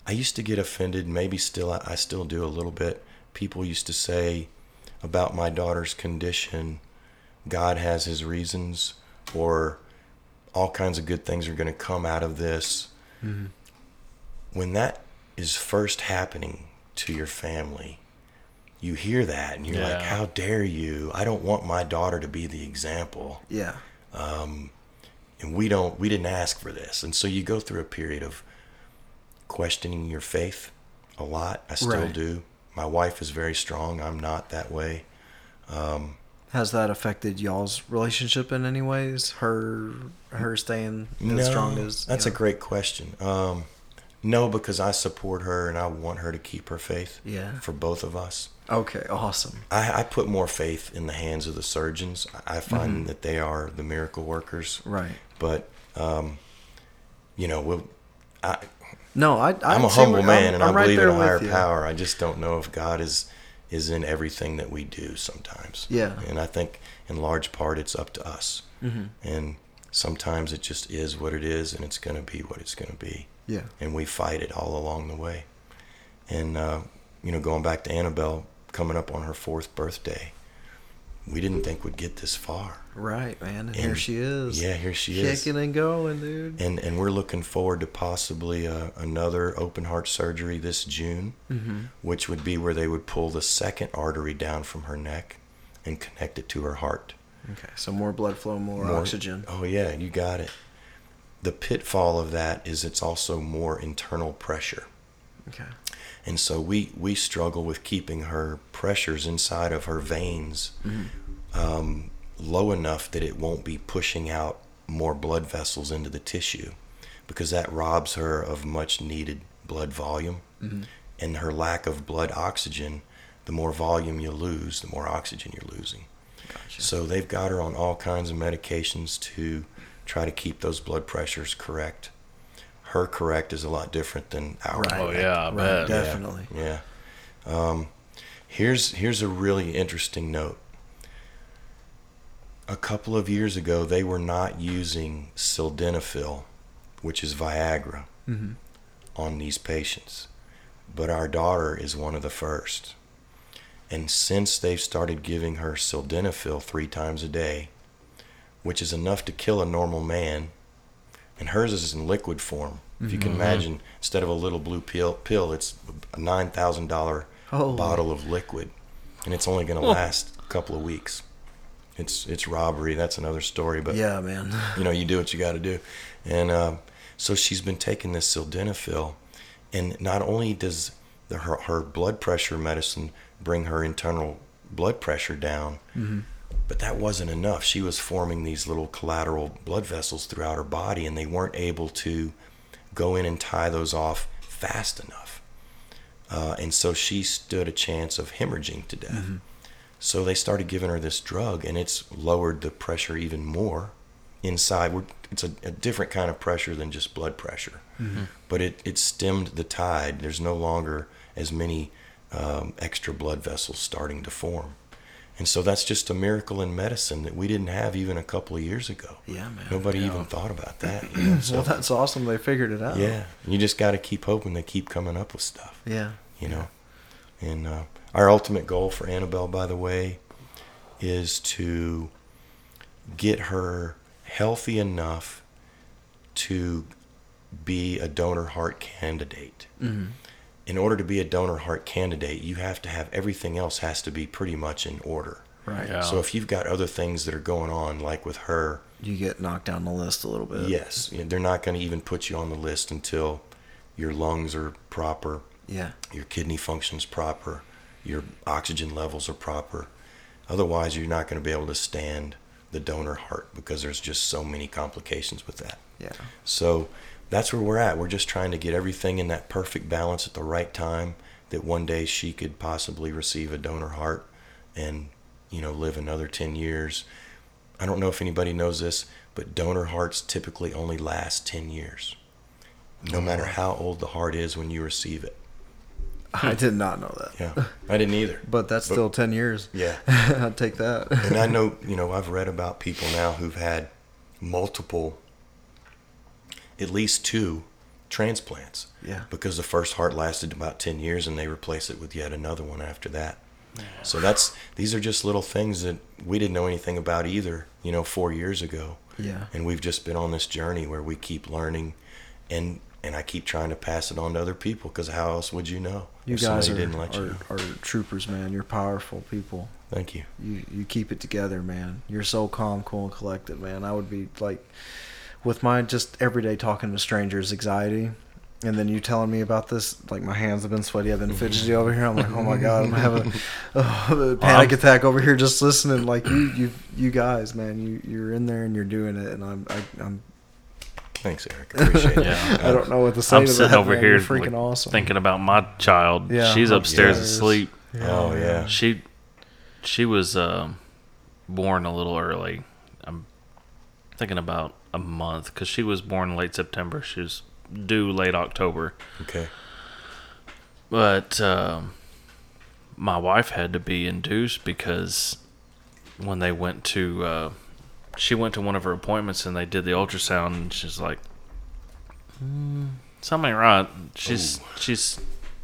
I used to get offended. Maybe still I, I still do a little bit. People used to say about my daughter's condition, God has His reasons, or all kinds of good things are going to come out of this. Mm-hmm. When that is first happening to your family, you hear that and you're like, "How dare you? I don't want my daughter to be the example." Yeah. And we don't we didn't ask for this and so you go through a period of questioning your faith a lot i still Right. do my wife is very strong i'm not that way Has that affected y'all's relationship in any ways? Her, her staying as strong as that's you a great question um, no because i support her and i want her to keep her faith Yeah. for both of us Okay. Awesome. I, I put more faith in the hands of the surgeons i I find Mm-hmm. that they are the miracle workers Right. But um, you know we'll I, No, I. I I'm a humble man, I'm- and I'm I right believe in a higher power. I just don't know if God is is in everything that we do sometimes. Yeah. And I think in large part it's up to us. Mm-hmm. And sometimes it just is what it is, and it's going to be what it's going to be. Yeah. and we fight it all along the way. And uh, you know, going back to Annabelle, coming up on her fourth birthday, we didn't think we'd get this far. Right, man. And, here she is. Yeah, here she is. Kicking and going, dude. And and we're looking forward to possibly uh, another open heart surgery this June, Mm-hmm. which would be where they would pull the second artery down from her neck and connect it to her heart. Okay. So more blood flow, more, More- oxygen. Oh yeah, you got it. The pitfall of that is it's also more internal pressure. Okay. And so we, we struggle with keeping her pressures inside of her veins um, low enough that it won't be pushing out more blood vessels into the tissue because that robs her of much needed blood volume. And her lack of blood oxygen, the more volume you lose, the more oxygen you're losing. Gotcha. So they've got her on all kinds of medications to try to keep those blood pressures correct. Her correct is a lot different than our Right. Oh yeah, Right, bet. def- Definitely. Yeah. Um, here's here's a really interesting note. A couple of years ago, they were not using sildenafil, which is Viagra, Mm-hmm. on these patients, but our daughter is one of the first. And since they've started giving her sildenafil three times a day, which is enough to kill a normal man, and hers is in liquid form. If you can imagine, instead of a little blue pill, pill it's a nine thousand dollar bottle of liquid, and it's only going to last a couple of weeks. It's it's robbery. That's another story. But Yeah, man. you know, you do what you got to do. And uh, so she's been taking this sildenafil, and not only does the, her her blood pressure medicine bring her internal blood pressure down, but that wasn't enough. She was forming these little collateral blood vessels throughout her body, and they weren't able to go in and tie those off fast enough. Uh, and so she stood a chance of hemorrhaging to death. So they started giving her this drug, and it's lowered the pressure even more inside. It's a, a different kind of pressure than just blood pressure, but it, it stemmed the tide. There's no longer as many um, extra blood vessels starting to form. And so that's just a miracle in medicine that we didn't have even a couple of years ago. Yeah, man. Nobody Yeah. even thought about that. You know? So, well, that's awesome. They figured it out. yeah, you just got to keep hoping they keep coming up with stuff Yeah. you know. And uh, our ultimate goal for Annabelle, by the way, is to get her healthy enough to be a donor heart candidate. Mm-hmm. In order to be a donor heart candidate, you have to have everything else has to be pretty much in order. Right. Yeah. So if you've got other things that are going on, like with her, You get knocked down the list a little bit. yes, they're not going to even put you on the list until your lungs are proper, Yeah. your kidney functions proper, your oxygen levels are proper. Otherwise, you're not going to be able to stand the donor heart because there's just so many complications with that. Yeah. So that's where we're at. We're just trying to get everything in that perfect balance at the right time that one day she could possibly receive a donor heart and, you know, live another 10 years. I don't know if anybody knows this, but donor hearts typically only last 10 years. No matter how old the heart is when you receive it. I did not know that. Yeah, I didn't either. But that's But- still 10 years. Yeah, I'd take that. and I know you know I've read about people now who've had multiple, at least two, transplants yeah. because the first heart lasted about ten years and they replace it with yet another one after that. So that's these are just little things that we didn't know anything about either. You know, four years ago, Yeah. and we've just been on this journey where we keep learning, and and I keep trying to pass it on to other people because how else would you know You if guys are, didn't let you are, know? are troopers, man. You're powerful people. Thank you. You you keep it together, man. You're so calm, cool, and collected, man. I would be like, with my just everyday talking to strangers anxiety, and then you telling me about this, like my hands have been sweaty, I've been fidgety over here. I'm like, oh my god, I'm having a, a panic attack over here just listening. Like you, you, you guys, man, you you're in there and you're doing it, and I'm I, I'm Thanks, Eric. I appreciate it. Yeah. I don't know what to say I'm to sitting that. over man. here You're freaking like, awesome. thinking about my child. Yeah, She's upstairs serious. asleep. Oh, yeah. She she was um, born a little early. I'm thinking about a month because she was born late September. She was due late October. Okay. But um, my wife had to be induced because when they went to, uh, she went to one of her appointments and they did the ultrasound and she's like, "Hmm, Something right. She's she's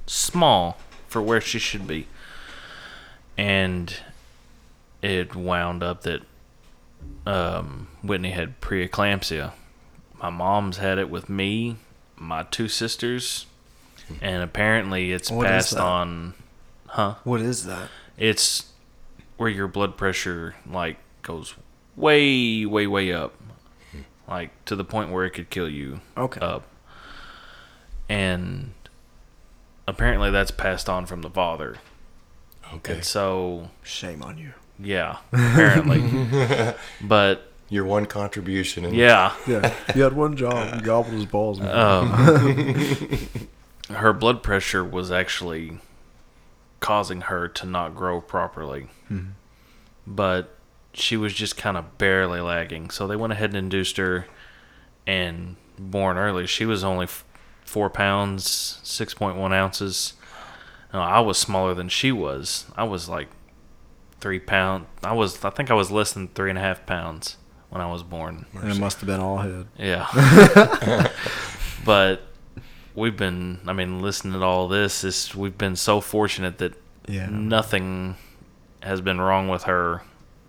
small for where she should be. And it wound up that um, Whitney had preeclampsia. My mom's had it with me, my two sisters, and apparently it's What passed on. Huh? What is that? It's where your blood pressure like goes way, way, way up, like to the point where it could kill you Okay. up. And apparently that's passed on from the father. Okay. And so, Shame on you. yeah, apparently. but Your one contribution. And yeah, Yeah, you had one job. You gobbled his balls. Man. um, her blood pressure was actually causing her to not grow properly. But she was just kind of barely lagging. So they went ahead and induced her and born early. She was only f- four pounds, 6.1 ounces. No, I was smaller than she was. I was like three pound. I was, I think I was less than three and a half pounds when I was born. and it must have been all head. Yeah. but we've been, I mean, listening to all this, is we've been so fortunate that Yeah. nothing has been wrong with her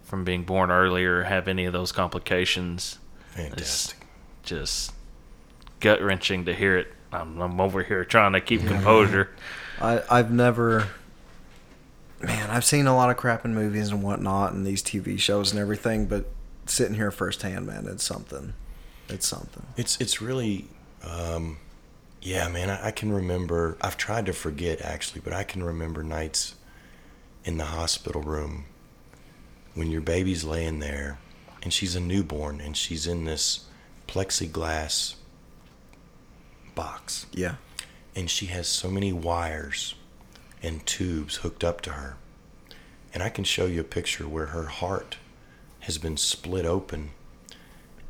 from being born early or have any of those complications. It's Fantastic. just gut wrenching to hear it. I'm, I'm over here trying to keep composure. I I've never. Man, I've seen a lot of crap in movies and whatnot, and these TV shows and everything. But sitting here firsthand, man, it's something. It's something. It's it's really, um, yeah, man. I, I can remember. I've tried to forget actually, but I can remember nights in the hospital room when your baby's laying there, and she's a newborn, and she's in this plexiglass box, Yeah. and she has so many wires and tubes hooked up to her, and I can show you a picture where her heart has been split open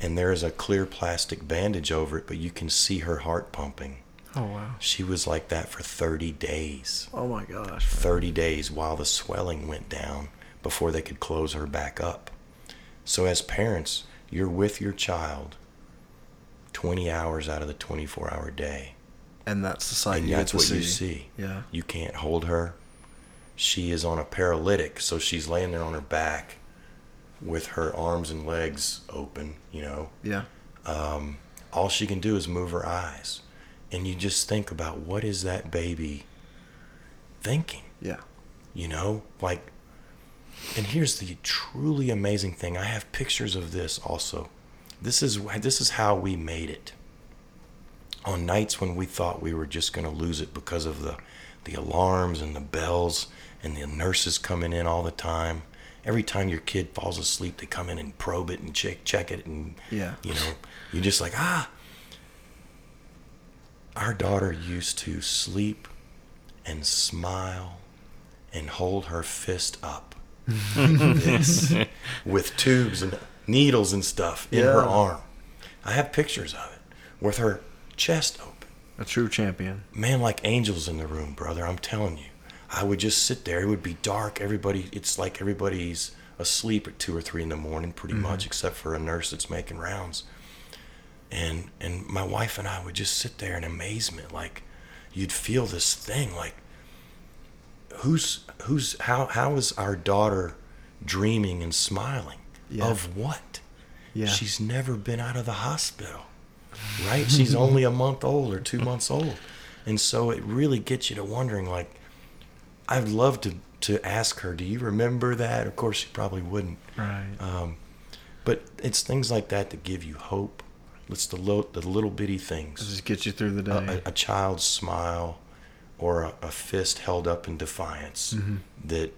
and there is a clear plastic bandage over it, but you can see her heart pumping. Oh wow. She was like that for 30 days. Oh my gosh. 30 days while the swelling went down before they could close her back up. So, as parents, you're with your child 20 hours out of the 24 hour day. And that's the sight And you that's get to what you see. see. Yeah. You can't hold her. She is on a paralytic, so she's laying there on her back with her arms and legs open, you know. Yeah. um, all she can do is move her eyes. And you just think about what is that baby thinking, Yeah. you know? Like, and here's the truly amazing thing. I have pictures of this also. This is this is how we made it. On nights when we thought we were just going to lose it because of the the alarms and the bells and the nurses coming in all the time. Every time your kid falls asleep, they come in and probe it and check check it and Yeah. you know, you're just like, ah. Our daughter used to sleep and smile and hold her fist up. this, with tubes and needles and stuff in her arm. I have pictures of it with her chest open. A true champion. Man, like angels in the room, brother. I'm telling you. I would just sit there. It would be dark. Everybody, it's like everybody's asleep at two or three in the morning, pretty mm-hmm. much, except for a nurse that's making rounds. And and my wife and I would just sit there in amazement, like you'd feel this thing, like who's who's how how is our daughter dreaming and smiling Yeah. of what? Yeah. She's never been out of the hospital, right? She's only a month old or two months old. And so it really gets you to wondering, like, I'd love to, to ask her, do you remember that? Of course, she probably wouldn't. Right. Um, but it's things like that that give you hope. It's the, lo- the little bitty things. Just get you through the A, day. a, a child's smile or a, a fist held up in defiance Mm-hmm. that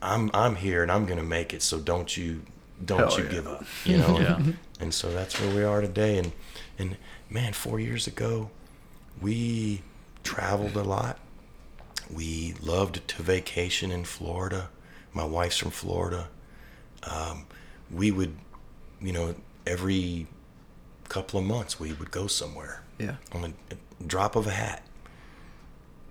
I'm I'm here and I'm gonna make it. So don't you don't Hell you yeah. give up. You know. Yeah. And so that's where we are today. And and man, four years ago, we traveled a lot. We loved to vacation in Florida. My wife's from Florida. Um, we would, you know, every couple of months we would go somewhere yeah. on a, a drop of a hat.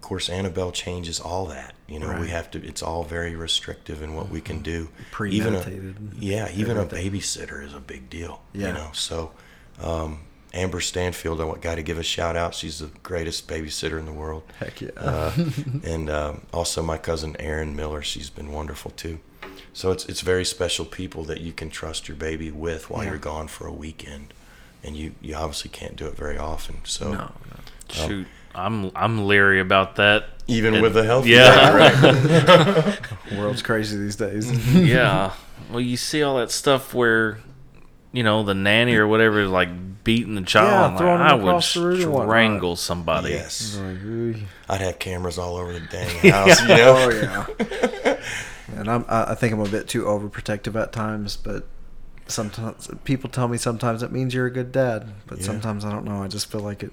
Of course, Annabelle changes all that. You know, we have to. It's all very restrictive in what we can do. Even a, Premeditated. yeah, even a babysitter is a big deal. Yeah. You know, so um, Amber Stanfield, I want got to give a shout out. She's the greatest babysitter in the world. Heck yeah. Uh, and um, also my cousin Erin Miller, she's been wonderful too. So it's it's very special people that you can trust your baby with while Yeah. you're gone for a weekend, and you you obviously can't do it very often. So no, no. Shoot, I'm I'm leery about that. even And- with the health, yeah. right? World's crazy these days. yeah. Well, you see all that stuff where, you know, the nanny or whatever is like beating the child. Yeah, I'm like, throwing them I would across the room and whatnot. strangle somebody. yes, Like. I'd have cameras all over the dang house. You know, Oh yeah. and I'm I I think I'm a bit too overprotective at times, but sometimes people tell me sometimes it means you're a good dad, but Yeah. sometimes I don't know. I just feel like it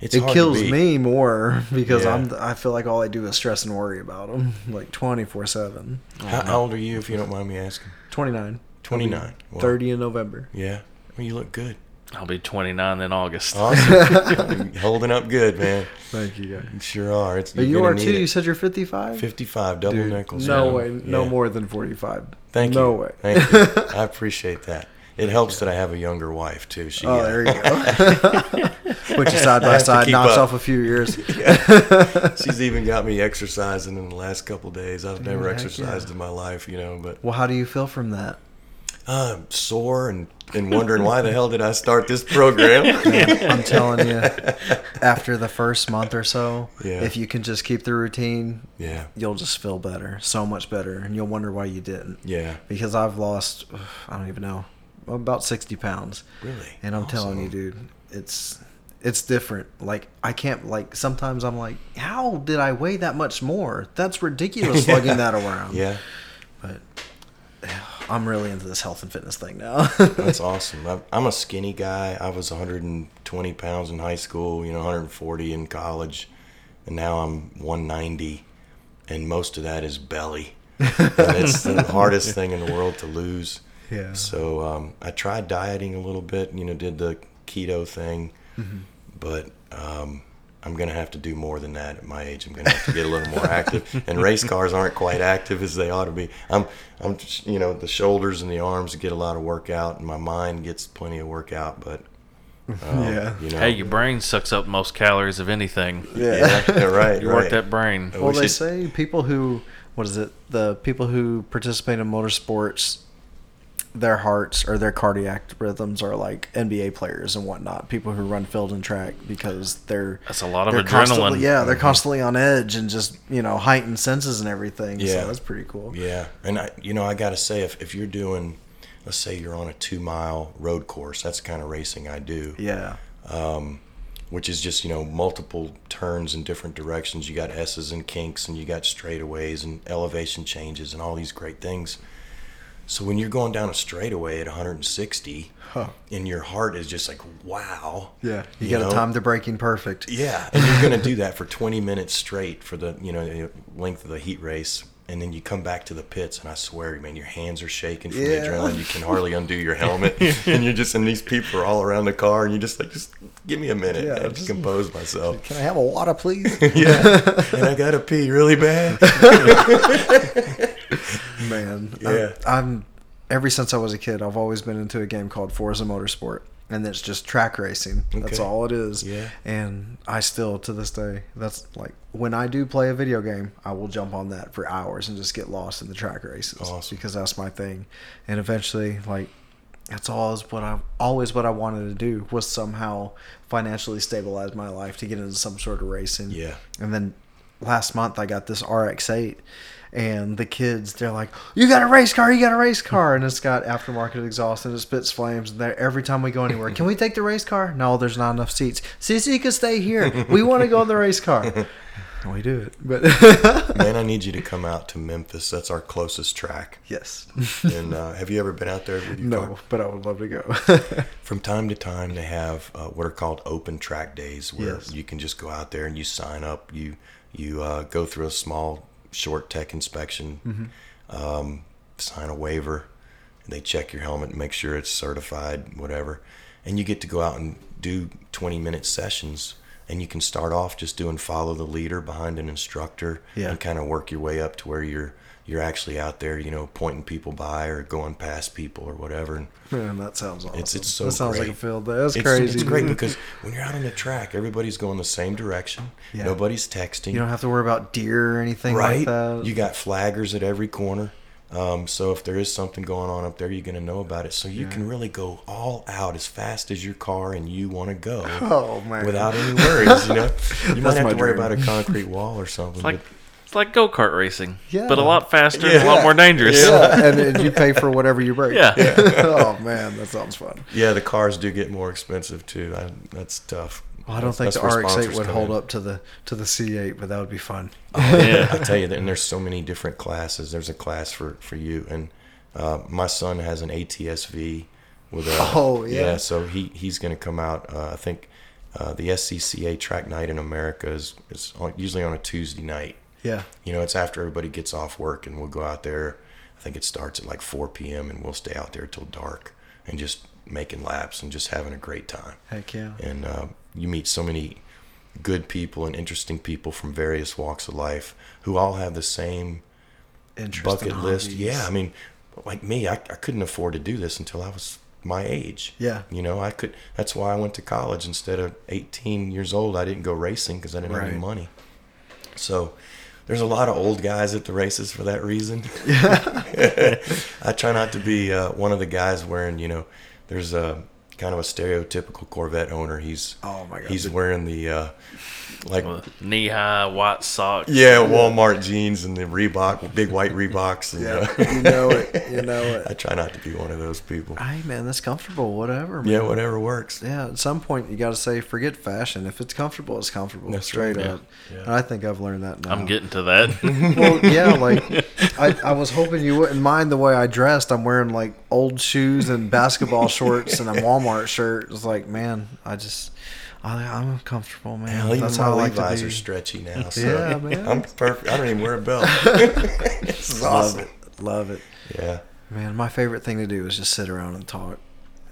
it's it kills me more because Yeah. I'm I feel like all I do is stress and worry about them like 24/7. How, how old are you, if you don't mind me asking? 29. 29. Well, 30 in November. Yeah. Well, you look good. I'll be 29 in August. Awesome. Holding up good, man. Thank you guys. You sure are. It's But you're you gonna are need too. it. You said you're 55. 55 double Dude, nickels. no yeah. way. No Yeah. more than 45. Thank no you. No way. Thank you. I appreciate that. It helps that I have a younger wife too. She. Oh, uh, there you go. Put you side by side, knocks up. off a few years. She's even got me exercising in the last couple days. I've never exercised yeah. in my life, you know, but Well, how do you feel from that? uh, I'm sore and, and wondering why the hell did I start this program? I'm telling you, after the first month or so, Yeah. if you can just keep the routine, yeah, you'll just feel better, so much better, and you'll wonder why you didn't. yeah, Because I've lost, I don't even know, about 60 pounds. really. And I'm telling you, dude, it's it's different. Like I can't like sometimes I'm like, how did I weigh that much more? That's ridiculous lugging that around. Yeah, But I'm really into this health and fitness thing now. that's awesome. I'm, I'm a skinny guy. I was 120 pounds in high school, you know, 140 in college, and now I'm 190, and most of that is belly. and it's the hardest thing in the world to lose. Yeah. So um, I tried dieting a little bit, you know, did the keto thing, Mm-hmm. but um, I'm gonna have to do more than that at my age. I'm gonna have to get a little more active, and race cars aren't quite active as they ought to be. I'm, I'm, just, you know, the shoulders and the arms get a lot of workout, and my mind gets plenty of workout, but um, Yeah. you know, Hey, your brain sucks up most calories of anything. yeah, yeah, right, You right. work that brain. Oh, well, we they should- say people who what is it? The people who participate in motorsports, their hearts or their cardiac rhythms are like NBA players and whatnot. People who run field and track because they're That's a lot of they're adrenaline. yeah they're constantly on edge and just you know heightened senses and everything. Yeah. so that's pretty cool. Yeah, and I, you know, I got to say, if if you're doing, let's say you're on a two mile road course, that's the kind of racing I do. Yeah. um, which is just you know multiple turns in different directions. You got S's and kinks, and you got straightaways and elevation changes, and all these great things. So when you're going down a straightaway at 160, Huh. and your heart is just like wow, Yeah. You, You got to know? time the braking perfect. yeah, and you're gonna do that for 20 minutes straight for the you know the length of the heat race, and then you come back to the pits, and I swear, man, your hands are shaking from Yeah. the adrenaline. You can hardly undo your helmet, and you're just and these people are all around the car, and you're just like, just give me a minute, Yeah, I just- to compose myself. Can I have a water, please? yeah, and I gotta pee really bad. Man, Yeah. I'm, I'm ever since I was a kid, I've always been into a game called Forza Motorsport, and it's just track racing. That's Okay. all it is. Yeah. And I still, to this day, that's like when I do play a video game, I will jump on that for hours and just get lost in the track races Awesome. because that's my thing. And eventually, like. That's always what I always what I wanted to do was somehow financially stabilize my life to get into some sort of racing. Yeah. And then last month I got this RX-8, and the kids they're like, "You got a race car! You got a race car!" And it's got aftermarket exhaust and it spits flames. And every time we go anywhere, can we take the race car? No, there's not enough seats. Sissy can stay here. We want to go in the race car. We do it, but Man, I need you to come out to Memphis. That's our closest track. yes, And uh, have you ever been out there with your car? no, but I would love to go. From time to time, they have uh, what are called open track days, where Yes. you can just go out there and you sign up. You you uh, go through a small, short tech inspection, Mm-hmm. um, sign a waiver, and they check your helmet and make sure it's certified, whatever, and you get to go out and do 20 minute sessions and you can start off just doing follow the leader behind an instructor Yeah. and kind of work your way up to where you're you're actually out there, you know, pointing people by or going past people or whatever. And Man, that sounds awesome. It's- it's so that sounds like a great. field day. That's it's, crazy. it's great because when you're out on the track, everybody's going the same direction. Yeah. Nobody's texting. you don't have to worry about deer or anything right? like that. You got flaggers at every corner. Um, so if there is something going on up there, you're going to know about it. So you can really go all out as fast as your car and you want to go oh man, without any worries. You know, you might have my to worry about a concrete wall or something. It's like but it's like go kart racing, Yeah. but a lot faster and a lot more dangerous. yeah, and, and you pay for whatever you break. Yeah. oh man, that sounds fun. yeah, the cars do get more expensive too. I, that's tough. Well, I don't think That's the where RX-8 would hold in. up to the to the C8, but that would be fun. Yeah. I tell you, and there's so many different classes. There's a class for for you, and uh, my son has an ATSV with a. Oh, yeah. so he he's going to come out. Uh, I think uh, the SCCA track night in America is is on, usually on a Tuesday night. Yeah, You know, it's after everybody gets off work, and we'll go out there. I think it starts at like 4 p.m. and we'll stay out there till dark and just making laps and just having a great time heck yeah. and uh, you meet so many good people and interesting people from various walks of life who all have the same bucket list. Yeah, I mean, like me, I, I couldn't afford to do this until I was my age. Yeah. you know, I could. That's why I went to college instead of 18 years old. I didn't go racing because I didn't have any money. So. There's a lot of old guys at the races for that reason. I try not to be uh, one of the guys wearing, you know, there's a kind of a stereotypical Corvette owner. He's Oh my God. he's wearing the uh, like Knee high white socks. yeah Walmart jeans and the Reebok big white Reeboks. And, Yeah, uh, you know it. You know it. I try not to be one of those people. Hey man, that's comfortable. Whatever. Man. Yeah, whatever works. Yeah, at some point you got to say, forget fashion. If it's comfortable, it's comfortable. That's straight right, up. yeah. And I think I've learned that now. I'm getting to that. well, yeah, like I, I was hoping you wouldn't mind the way I dressed. I'm wearing like old shoes and basketball shorts and a Walmart shirt. It's like, man, I just, I, I'm comfortable, man. Hell, That's how I like Levi's to are stretchy now. So Yeah, man. I'm perfect. I don't even wear a belt. this is Love it, love it, Yeah. man. My favorite thing to do is just sit around and talk.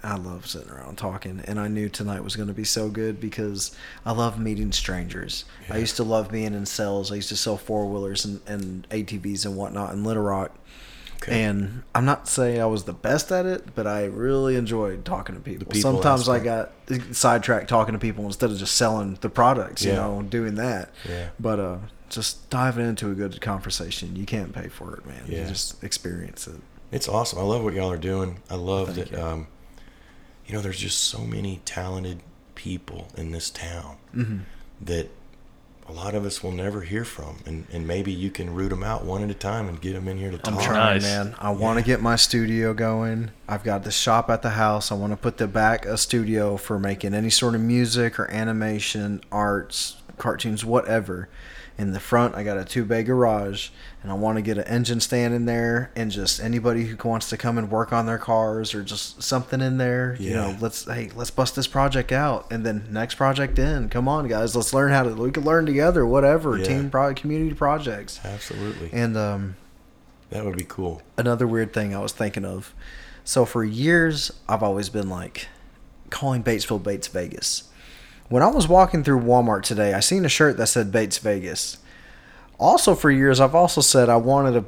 I love sitting around talking, and I knew tonight was going to be so good because I love meeting strangers. I used to love being in sales. I used to sell four wheelers and, and ATVs and whatnot in Little Rock. Okay. And I'm not saying I was the best at it, but I really enjoyed talking to people. people Sometimes I got sidetracked talking to people instead of just selling the products, you know, doing that. Yeah. But uh, just diving into a good conversation, you can't pay for it, man. You Yeah. just experience it. It's awesome. I love what y'all are doing. I love Thank that. you. Um, you know, there's just so many talented people in this town Mm-hmm. that a lot of us will never hear from, and and maybe you can root them out one at a time and get them in here to talk. I'm trying, Nice. man. I want to get my studio going. I've got the shop at the house. I want to put the back a studio for making any sort of music or animation, arts, cartoons, whatever. In the front, I got a two bay garage, and I want to get an engine stand in there, and just anybody who wants to come and work on their cars or just something in there. You know, let's hey, let's bust this project out, and then next project in. Come on, guys, let's learn how to. We can learn together. Whatever Yeah. team pro community projects, Absolutely, and um that would be cool. another weird thing I was thinking of. So for years, I've always been like calling Batesville Bates Vegas. When I was walking through Walmart today, I seen a shirt that said Bates Vegas. Also, for years, I've also said I wanted to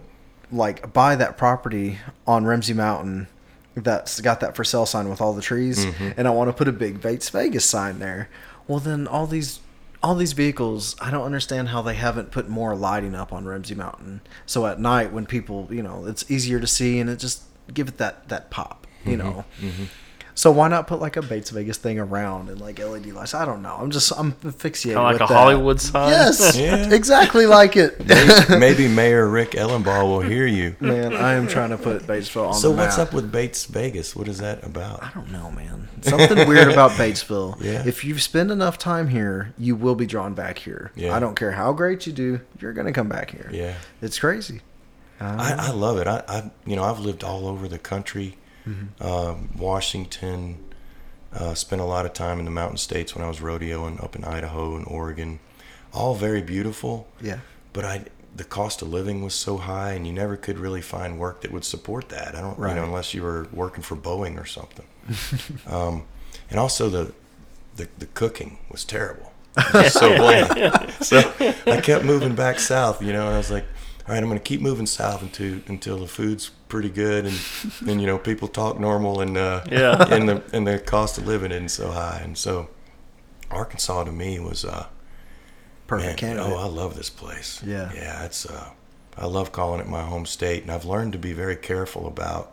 like buy that property on Ramsey Mountain that's got that for sale sign with all the trees, mm-hmm. and I want to put a big Bates Vegas sign there. Well, then all these all these vehicles, I don't understand how they haven't put more lighting up on Ramsey Mountain. So at night, when people, you know, it's easier to see, and it just give it that that pop, you mm-hmm. know. Mm-hmm. So why not put like a Bates Vegas thing around and like LED lights? I don't know. I'm just I'm asphyxiated Kinda like with a that. Hollywood sign? Yes, Yeah. exactly like it. Maybe Mayor Rick Elumbaugh will hear you. Man, I am trying to put Batesville on So the map. So what's up with Bates Vegas? What is that about? I don't know, man. Something weird about Batesville. Yeah. If you spend enough time here, you will be drawn back here. Yeah. I don't care how great you do, you're gonna come back here. Yeah. It's crazy. I, um, I love it. I, I, you know, I've lived all over the country, Mm-hmm. um, Washington. Uh, spent a lot of time in the mountain states when I was rodeoing up in Idaho and Oregon. All very beautiful, yeah. but I the cost of living was so high, and you never could really find work that would support that. I don't, Right. you know, unless you were working for Boeing or something. um, and also the, the the cooking was terrible. Was so bland. So I kept moving back south, you know, and I was like, all right, I'm going to keep moving south until until the food's pretty good and and you know people talk normal and uh, Yeah. and the and the cost of living isn't so high, and so Arkansas to me was uh, Perfect man, candidate. oh, I love this place. Yeah. yeah, it's uh, I love calling it my home state, and I've learned to be very careful about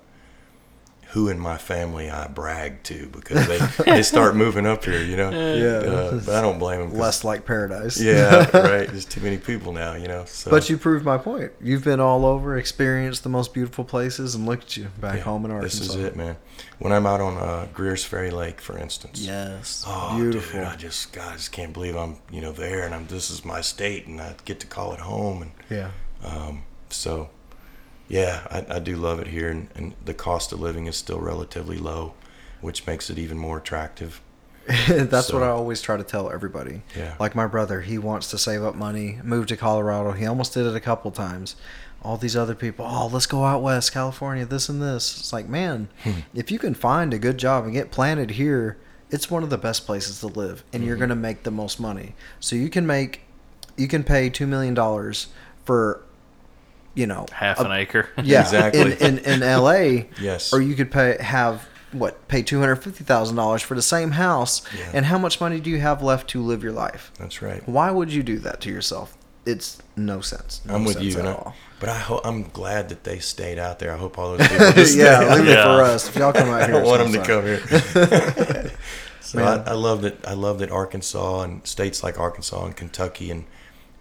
who in my family I brag to because they they start moving up here, you know. Yeah. Uh, but I don't blame them. Less like paradise. Yeah, right. There's too many people now, you know. So. But you proved my point. You've been all over, experienced the most beautiful places, and look at you back Yeah, home in Arkansas. This is it, man. When I'm out on uh, Greer's Ferry Lake, for instance. Yes. Oh, beautiful. Dude, I just, God, I just can't believe I'm, you know, there, and I'm. This is my state, and I get to call it home, and yeah. um, so, yeah, I, I do love it here, and, and the cost of living is still relatively low, which makes it even more attractive. That's So- what I always try to tell everybody. Yeah. Like my brother, he wants to save up money, move to Colorado. He almost did it a couple times. All these other people, oh, let's go out west, California, this and this. It's like, man, Hmm. if you can find a good job and get planted here, it's one of the best places to live, and Mm-hmm. you're going to make the most money. So you can make, you can pay two million dollars for, you know, Half a- an acre. yeah, Exactly. in, in in L.A. Yes. or you could pay have what pay two hundred fifty thousand dollars for the same house, Yeah. and how much money do you have left to live your life? That's right. Why would you do that to yourself? It's no sense. No I'm with sense you, and at I, all. but I hope I'm glad that they stayed out there. I hope all those people yeah, stay leave there. it for us. If y'all come out I here, don't want them to sorry. come here. so Man. I, I love that. I love that Arkansas and states like Arkansas and Kentucky and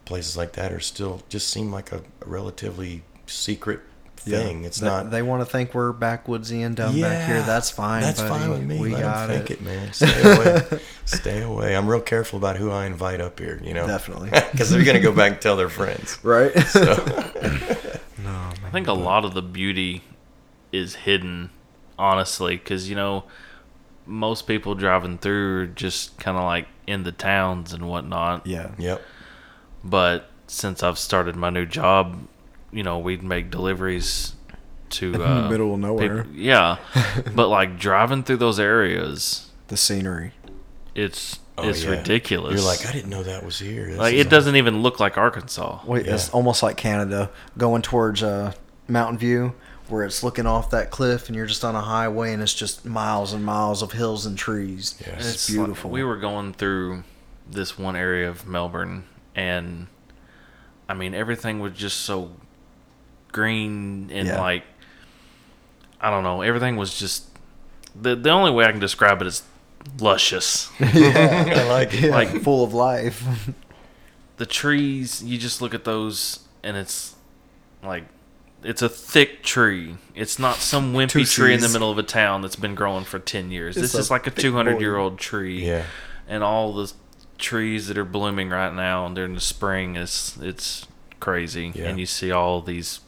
places like that are still just seem like a, a relatively secret Yeah. thing. It's they, not. They want to think we're backwoodsy and dumb back here. That's fine. That's buddy. fine with me. We Let 'em got think it. it, man. Stay away. Stay away. I'm real careful about who I invite up here. You know, Definitely. because they're gonna go back and tell their friends. Right? No, I think a lot of the beauty is hidden, honestly, because you know most people driving through are just kind of like in the towns and whatnot. yeah. Yep. But since I've started my new job, you know, we'd make deliveries to uh, Middle of nowhere. peop- yeah, but like driving through those areas, The scenery. it's Oh, it's yeah. ridiculous. You're like, I didn't know that was here. This like is it doesn't even look like Arkansas. Wait, it's almost like Canada going towards uh, Mountain View, where it's looking off that cliff, and you're just on a highway, and it's just miles and miles of hills and trees. Yeah. And And it's, like- beautiful. we were going through this one area of Melbourne, and I mean everything was just so green and Yeah. like I don't know. Everything was just the the only way I can describe it is luscious. I like yeah, like- full of life. the trees, you just look at those, and it's like it's a thick tree. It's not some wimpy Two tree in the middle of a town that's been growing for ten years. It's this is like a two hundred year old tree. Yeah. and all the trees that are blooming right now and during the spring is it's crazy Yeah. and you see all these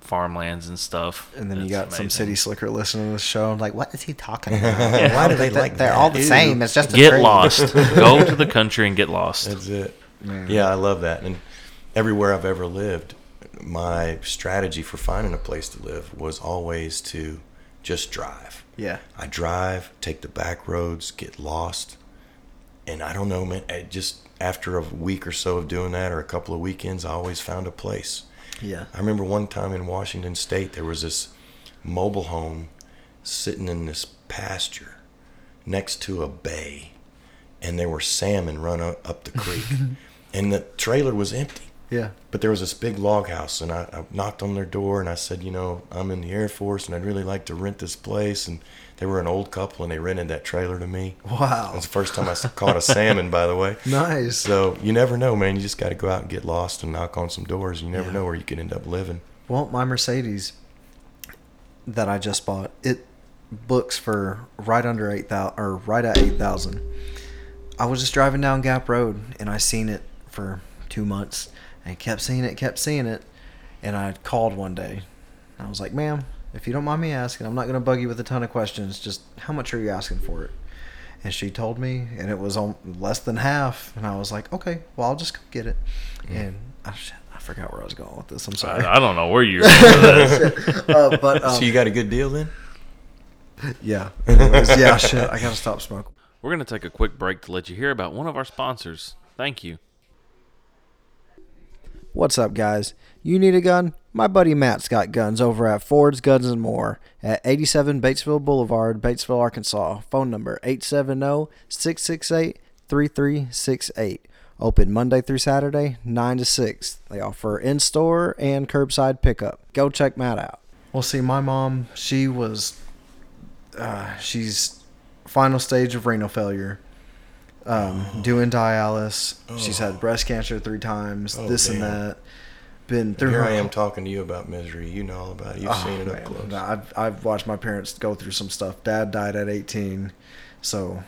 farmlands and stuff and then you It's got some city slicker listening to the show. I'm like, what is he talking about? Yeah, Why do they like? They're all the Ew. same. It's just a get tree. lost go to the country and get lost That's it. Man. Yeah, I love that. And everywhere I've ever lived, my strategy for finding a place to live was always to just drive. Yeah. I drive, take the back roads, get lost. And I don't know, man, I just after a week or so of doing that or a couple of weekends, I always found a place. Yeah. I remember one time in Washington State, there was this mobile home sitting in this pasture next to a bay, and there were salmon run up, the creek, and the trailer was empty. Yeah. But there was this big log house, and I, I knocked on their door and I said, you know, I'm in the Air Force and I'd really like to rent this place. And they were an old couple and they rented that trailer to me. Wow. That's the first time I caught a salmon, by the way. Nice. So you never know, man. You just got to go out and get lost and knock on some doors. You never Yeah. know where you could end up living. Well, my Mercedes that I just bought, it books for right under eight thousand or right at eight thousand. I was just driving down Gap Road and I seen it for two months and kept seeing it, kept seeing it, and I called one day. I was like, "Ma'am, if you don't mind me asking, I'm not going to bug you with a ton of questions. Just how much are you asking for it?" And she told me, and it was on less than half. And I was like, "Okay, well, I'll just go get it." And I, I forgot where I was going with this. I'm sorry. I, I don't know where you're going with this. uh, but um, so you got a good deal then? yeah, Anyways, yeah, shit. I gotta stop smoking. we're going to take a quick break to let you hear about one of our sponsors Thank you. What's up, guys? You need a gun? My buddy Matt's got guns over at Ford's Guns and More at 87 Batesville Boulevard, Batesville, Arkansas. Phone number 870 668 3368. Open Monday through Saturday, 9 to 6. They offer in store and curbside pickup. Go check Matt out. Well, see, my mom, she was, uh, she's final stage of renal failure, um, doing dialysis. She's had breast cancer three times, Oh, this and that. Been through Here her I am talking to you about misery. You know all about it. You've Oh, seen it up close. I've, I've watched my parents go through some stuff. Dad died at 18. So,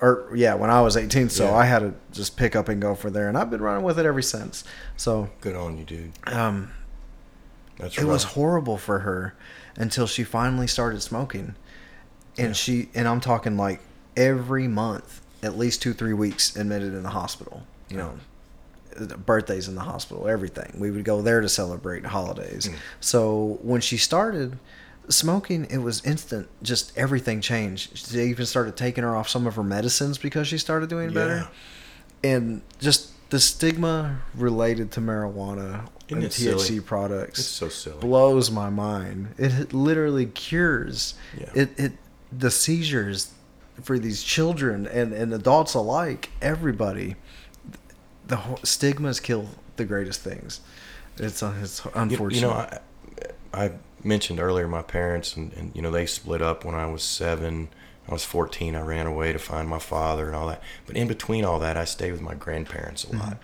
or yeah, when I was 18. So. Yeah. I had to just pick up and go for there. And I've been running with it ever since. So, Good on you, dude. um, That's it was horrible for her until she finally started smoking. And Yeah. she, and I'm talking like every month, at least two, three weeks admitted in the hospital, you know, birthdays in the hospital, everything. We would go there to celebrate holidays. Mm. So when she started smoking, it was instant. Just everything changed. They even started taking her off some of her medicines because she started doing better. And just the stigma related to marijuana Isn't and THC silly? products It's so silly. blows my mind. It literally cures Yeah. it. It the seizures for these children and, and adults alike. Everybody, the stigmas kill the greatest things. It's uh, it's unfortunate. You, know, I, I mentioned earlier my parents, and, and you know they split up when I was seven. I was 14. I ran away to find my father and all that. But in between all that, I stayed with my grandparents a lot.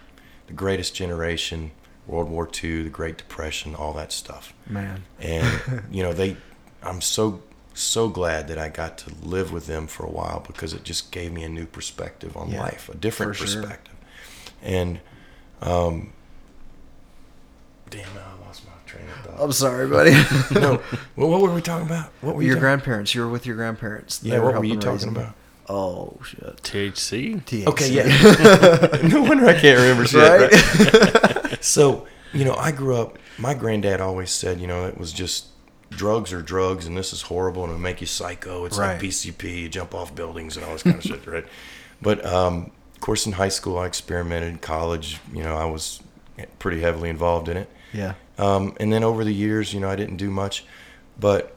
The greatest generation, World War II, the Great Depression, all that stuff. man. And you know they, I'm so so glad that I got to live with them for a while because it just gave me a new perspective on Yeah, life, a different for sure. perspective. And um, damn, I lost my train of thought I'm sorry, buddy. no. Well, what were we talking about? What were your talking- grandparents. You were with your grandparents. They Yeah, what were you talking about? Oh shit. THC? THC. Okay, yeah. no wonder I can't remember shit. Right? right? So, you know, I grew up. My granddad always said, you know, it was just drugs are drugs, and this is horrible, and it'll make you psycho. It's Right. like PCP, you jump off buildings, and all this kind of shit, right? But um, of course, in high school, I experimented. In college, you know, I was pretty heavily involved in it. yeah. Um, and then over the years, you know, I didn't do much, but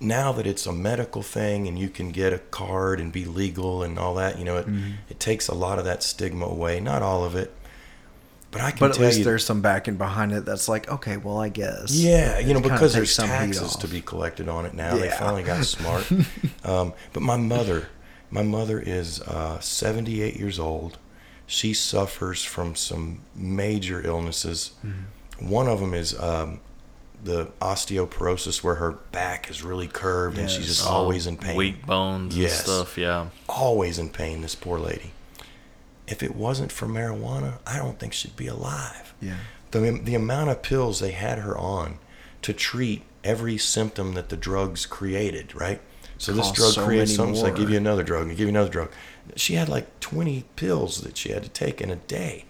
now that it's a medical thing and you can get a card and be legal and all that, you know, it, Mm-hmm. it takes a lot of that stigma away. Not all of it, but I can But at tell least you, there's some backing behind it that's like, okay, well, I guess. yeah, you know, because there's some taxes to be collected on it now. They finally got smart. um, but my mother, my mother is uh, 78 years old. She suffers from some major illnesses. Mm-hmm. One of them is um, the osteoporosis, where her back is really curved and she's Yes. just always in pain. Weak bones Yes. and stuff, yeah. Always in pain. This poor lady. If it wasn't for marijuana, I don't think she'd be alive Yeah. the, the amount of pills they had her on to treat every symptom that the drugs created, right? So this drug so creates something, so they give you another drug, and give you another drug. She had like 20 pills that she had to take in a day.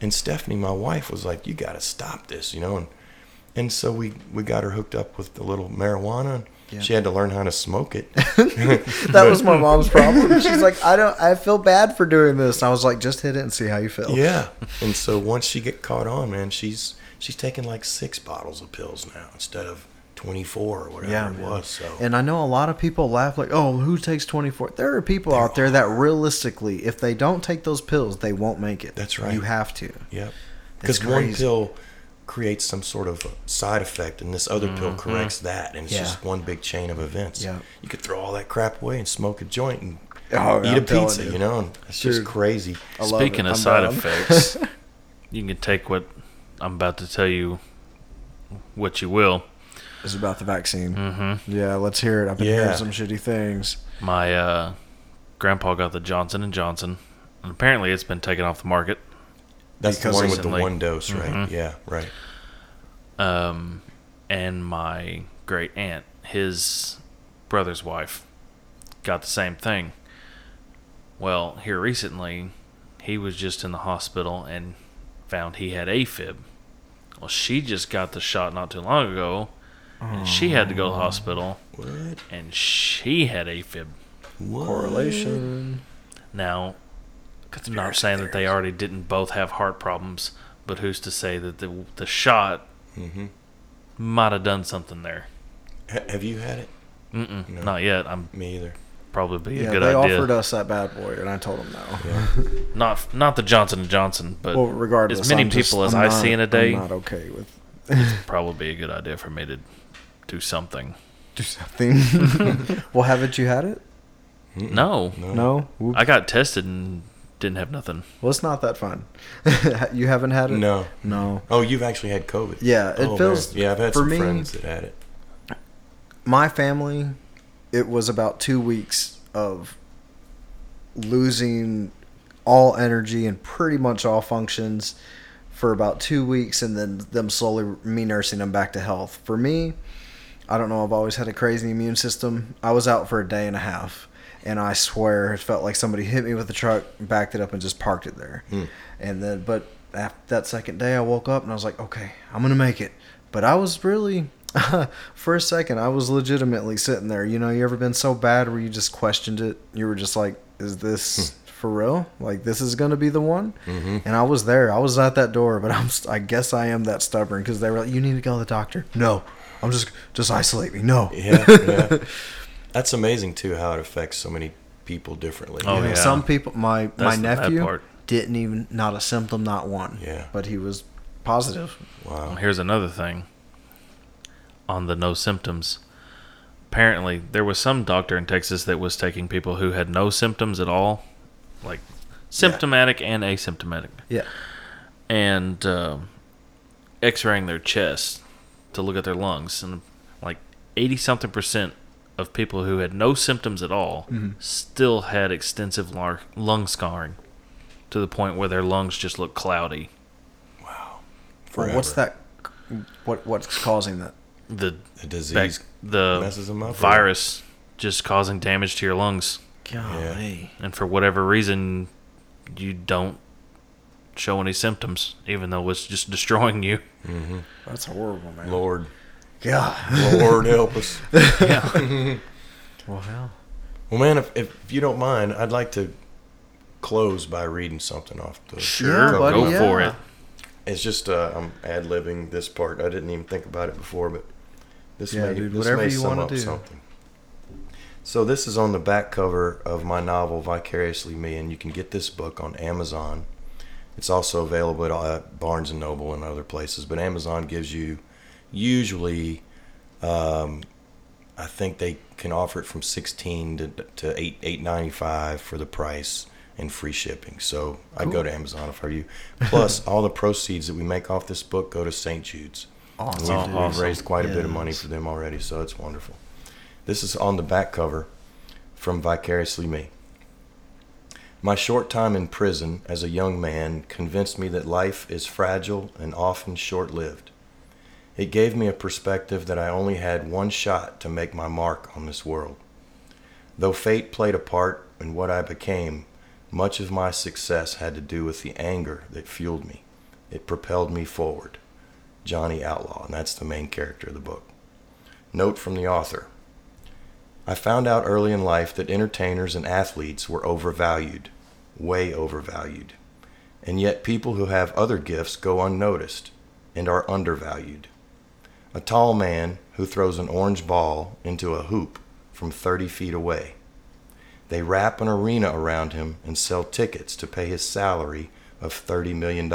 And Stephanie, my wife, was like, "You got to stop this," you know. And and so we we got her hooked up with the little marijuana. And Yeah. She had to learn how to smoke it. That was my mom's problem. She's like, I don't, I feel bad for doing this. And I was like, just hit it and see how you feel. Yeah. And so once she get caught on, man, she's she's taking like six bottles of pills now instead of 24 or whatever Yeah, it was. So And I know a lot of people laugh like, "Oh, who takes 24?" There are people out there that realistically, if they don't take those pills, they won't make it. That's right. You have to. Yep. Because one pill creates some sort of side effect, and this other pill corrects that, and it's Mm-hmm. Yeah. just one big chain of events. Yeah. You could throw all that crap away and smoke a joint and Oh, eat I'm a pizza, you. you. know? And it's just crazy. Speaking of I'm side down. effects, you can take what I'm about to tell you, what you will. Is about the vaccine. Mm-hmm. Yeah, let's hear it. I've been Yeah. hearing some shitty things. My uh, grandpa got the Johnson and Johnson, and apparently it's been taken off the market. That's the Because one with the one dose, right? Mhm. Yeah, right. Um, and my great aunt, his brother's wife, got the same thing. Well, here recently, he was just in the hospital and found he had AFib. Well, she just got the shot not too long ago, and she had to go to the hospital, What? and she had AFib. What? Correlation. Now, not saying that they already didn't both have heart problems, but who's to say that the the shot Mm-hmm. might have done something there? Ha- have you had it? Mm-mm, No. Not yet. I'm Me either. probably be a Yeah, good they idea. offered us that bad boy, and I told them no. Yeah. not not the Johnson and Johnson, but well, regardless, as many I'm just- people as I'm I not- see in a day, I'm not okay with probably be a good idea for me to do something. do something. well, haven't you had it? Mm-mm. No, No. No. I got tested and didn't have nothing. Well, it's not that fun. you haven't had it? No. No. Oh, you've actually had COVID. Yeah, it Oh, feels. man. Yeah, I've had for some me, friends that had it. my family, it was about two weeks of losing all energy and pretty much all functions for about two weeks, and then them slowly me nursing them back to health. For me, I don't know. I've always had a crazy immune system. I was out for a day and a half, and I swear it felt like somebody hit me with a truck, backed it up, and just parked it there. Hmm. And then, but after that second day, I woke up and I was like, okay, I'm gonna make it. But I was really, for a second, I was legitimately sitting there. You know, you ever been so bad where you just questioned it? You were just like, is this for real? Like this is gonna be the one? Mhm. And I was there. I was at that door, but I'm. I guess I am that stubborn because they were like, you need to go to the doctor. No, I'm just just isolate me. No. Yeah, yeah. That's amazing too how it affects so many people differently. Oh, You know, yeah. Some people, my That's my the bad nephew part. didn't even not a symptom, not one. Yeah. But he was positive. Well, Wow. here's another thing on the no symptoms. Apparently, there was some doctor in Texas that was taking people who had no symptoms at all, like symptomatic and asymptomatic, Yeah. and um x-raying their chest to look at their lungs. And like 80 something percent of people who had no symptoms at all Mhm. still had extensive lar- lung scarring to the point where their lungs just look cloudy. Wow. Well, what's that? What what's causing that? The The disease back, the messes them up. or- virus just causing damage to your lungs, Golly. and for whatever reason, you don't show any symptoms, even though it's just destroying you. Mhm. That's horrible, man. Lord, God. Lord help us. Yeah. Well, hell. Well, man, if, if you don't mind, I'd like to close by reading something off the. Sure, cover. buddy. Go yeah. for it. It's just uh, I'm ad libbing this part. I didn't even think about it before, but this Yeah, may dude, this whatever may you sum up do. something. So this is on the back cover of my novel Vicariously Me, and you can get this book on Amazon. It's also available at Barnes and Noble and other places, but Amazon gives you usually, um, I think they can offer it from sixteen to to eight eight ninety five for the price and free shipping. So I'd go to Amazon if I were you. Plus, all the proceeds that we make off this book go to St. Jude's. Awesome. We've, we've awesome. raised quite a bit of money for them already, so it's wonderful. This is on the back cover from Vicariously Me. My short time in prison as a young man convinced me that life is fragile and often short lived. It gave me a perspective that I only had one shot to make my mark on this world. Though fate played a part in what I became, much of my success had to do with the anger that fueled me. It propelled me forward. Johnny Outlaw, and that's the main character of the book. Note from the author I found out early in life that entertainers and athletes were overvalued, way overvalued. And yet, people who have other gifts go unnoticed and are undervalued. A tall man who throws an orange ball into a hoop from 30 feet away. They wrap an arena around him and sell tickets to pay his salary of $30 million.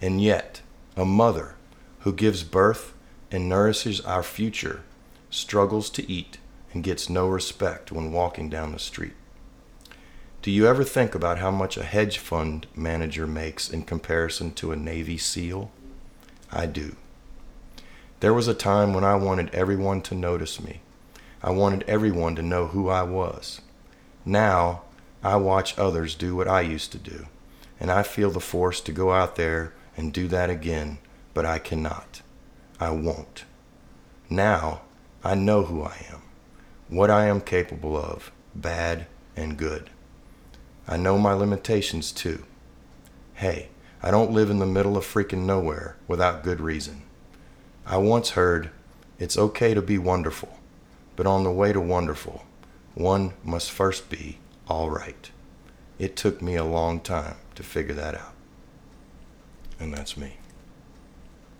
And yet, a mother who gives birth and nourishes our future struggles to eat and gets no respect when walking down the street. Do you ever think about how much a hedge fund manager makes in comparison to a Navy SEAL? I do. There was a time when I wanted everyone to notice me. I wanted everyone to know who I was. Now, I watch others do what I used to do, and I feel the force to go out there and do that again, but I cannot. I won't. Now, I know who I am, what I am capable of, bad and good. I know my limitations too. Hey, I don't live in the middle of freaking nowhere without good reason. I once heard, it's okay to be wonderful, but on the way to wonderful, one must first be all right. It took me a long time to figure that out. And that's me.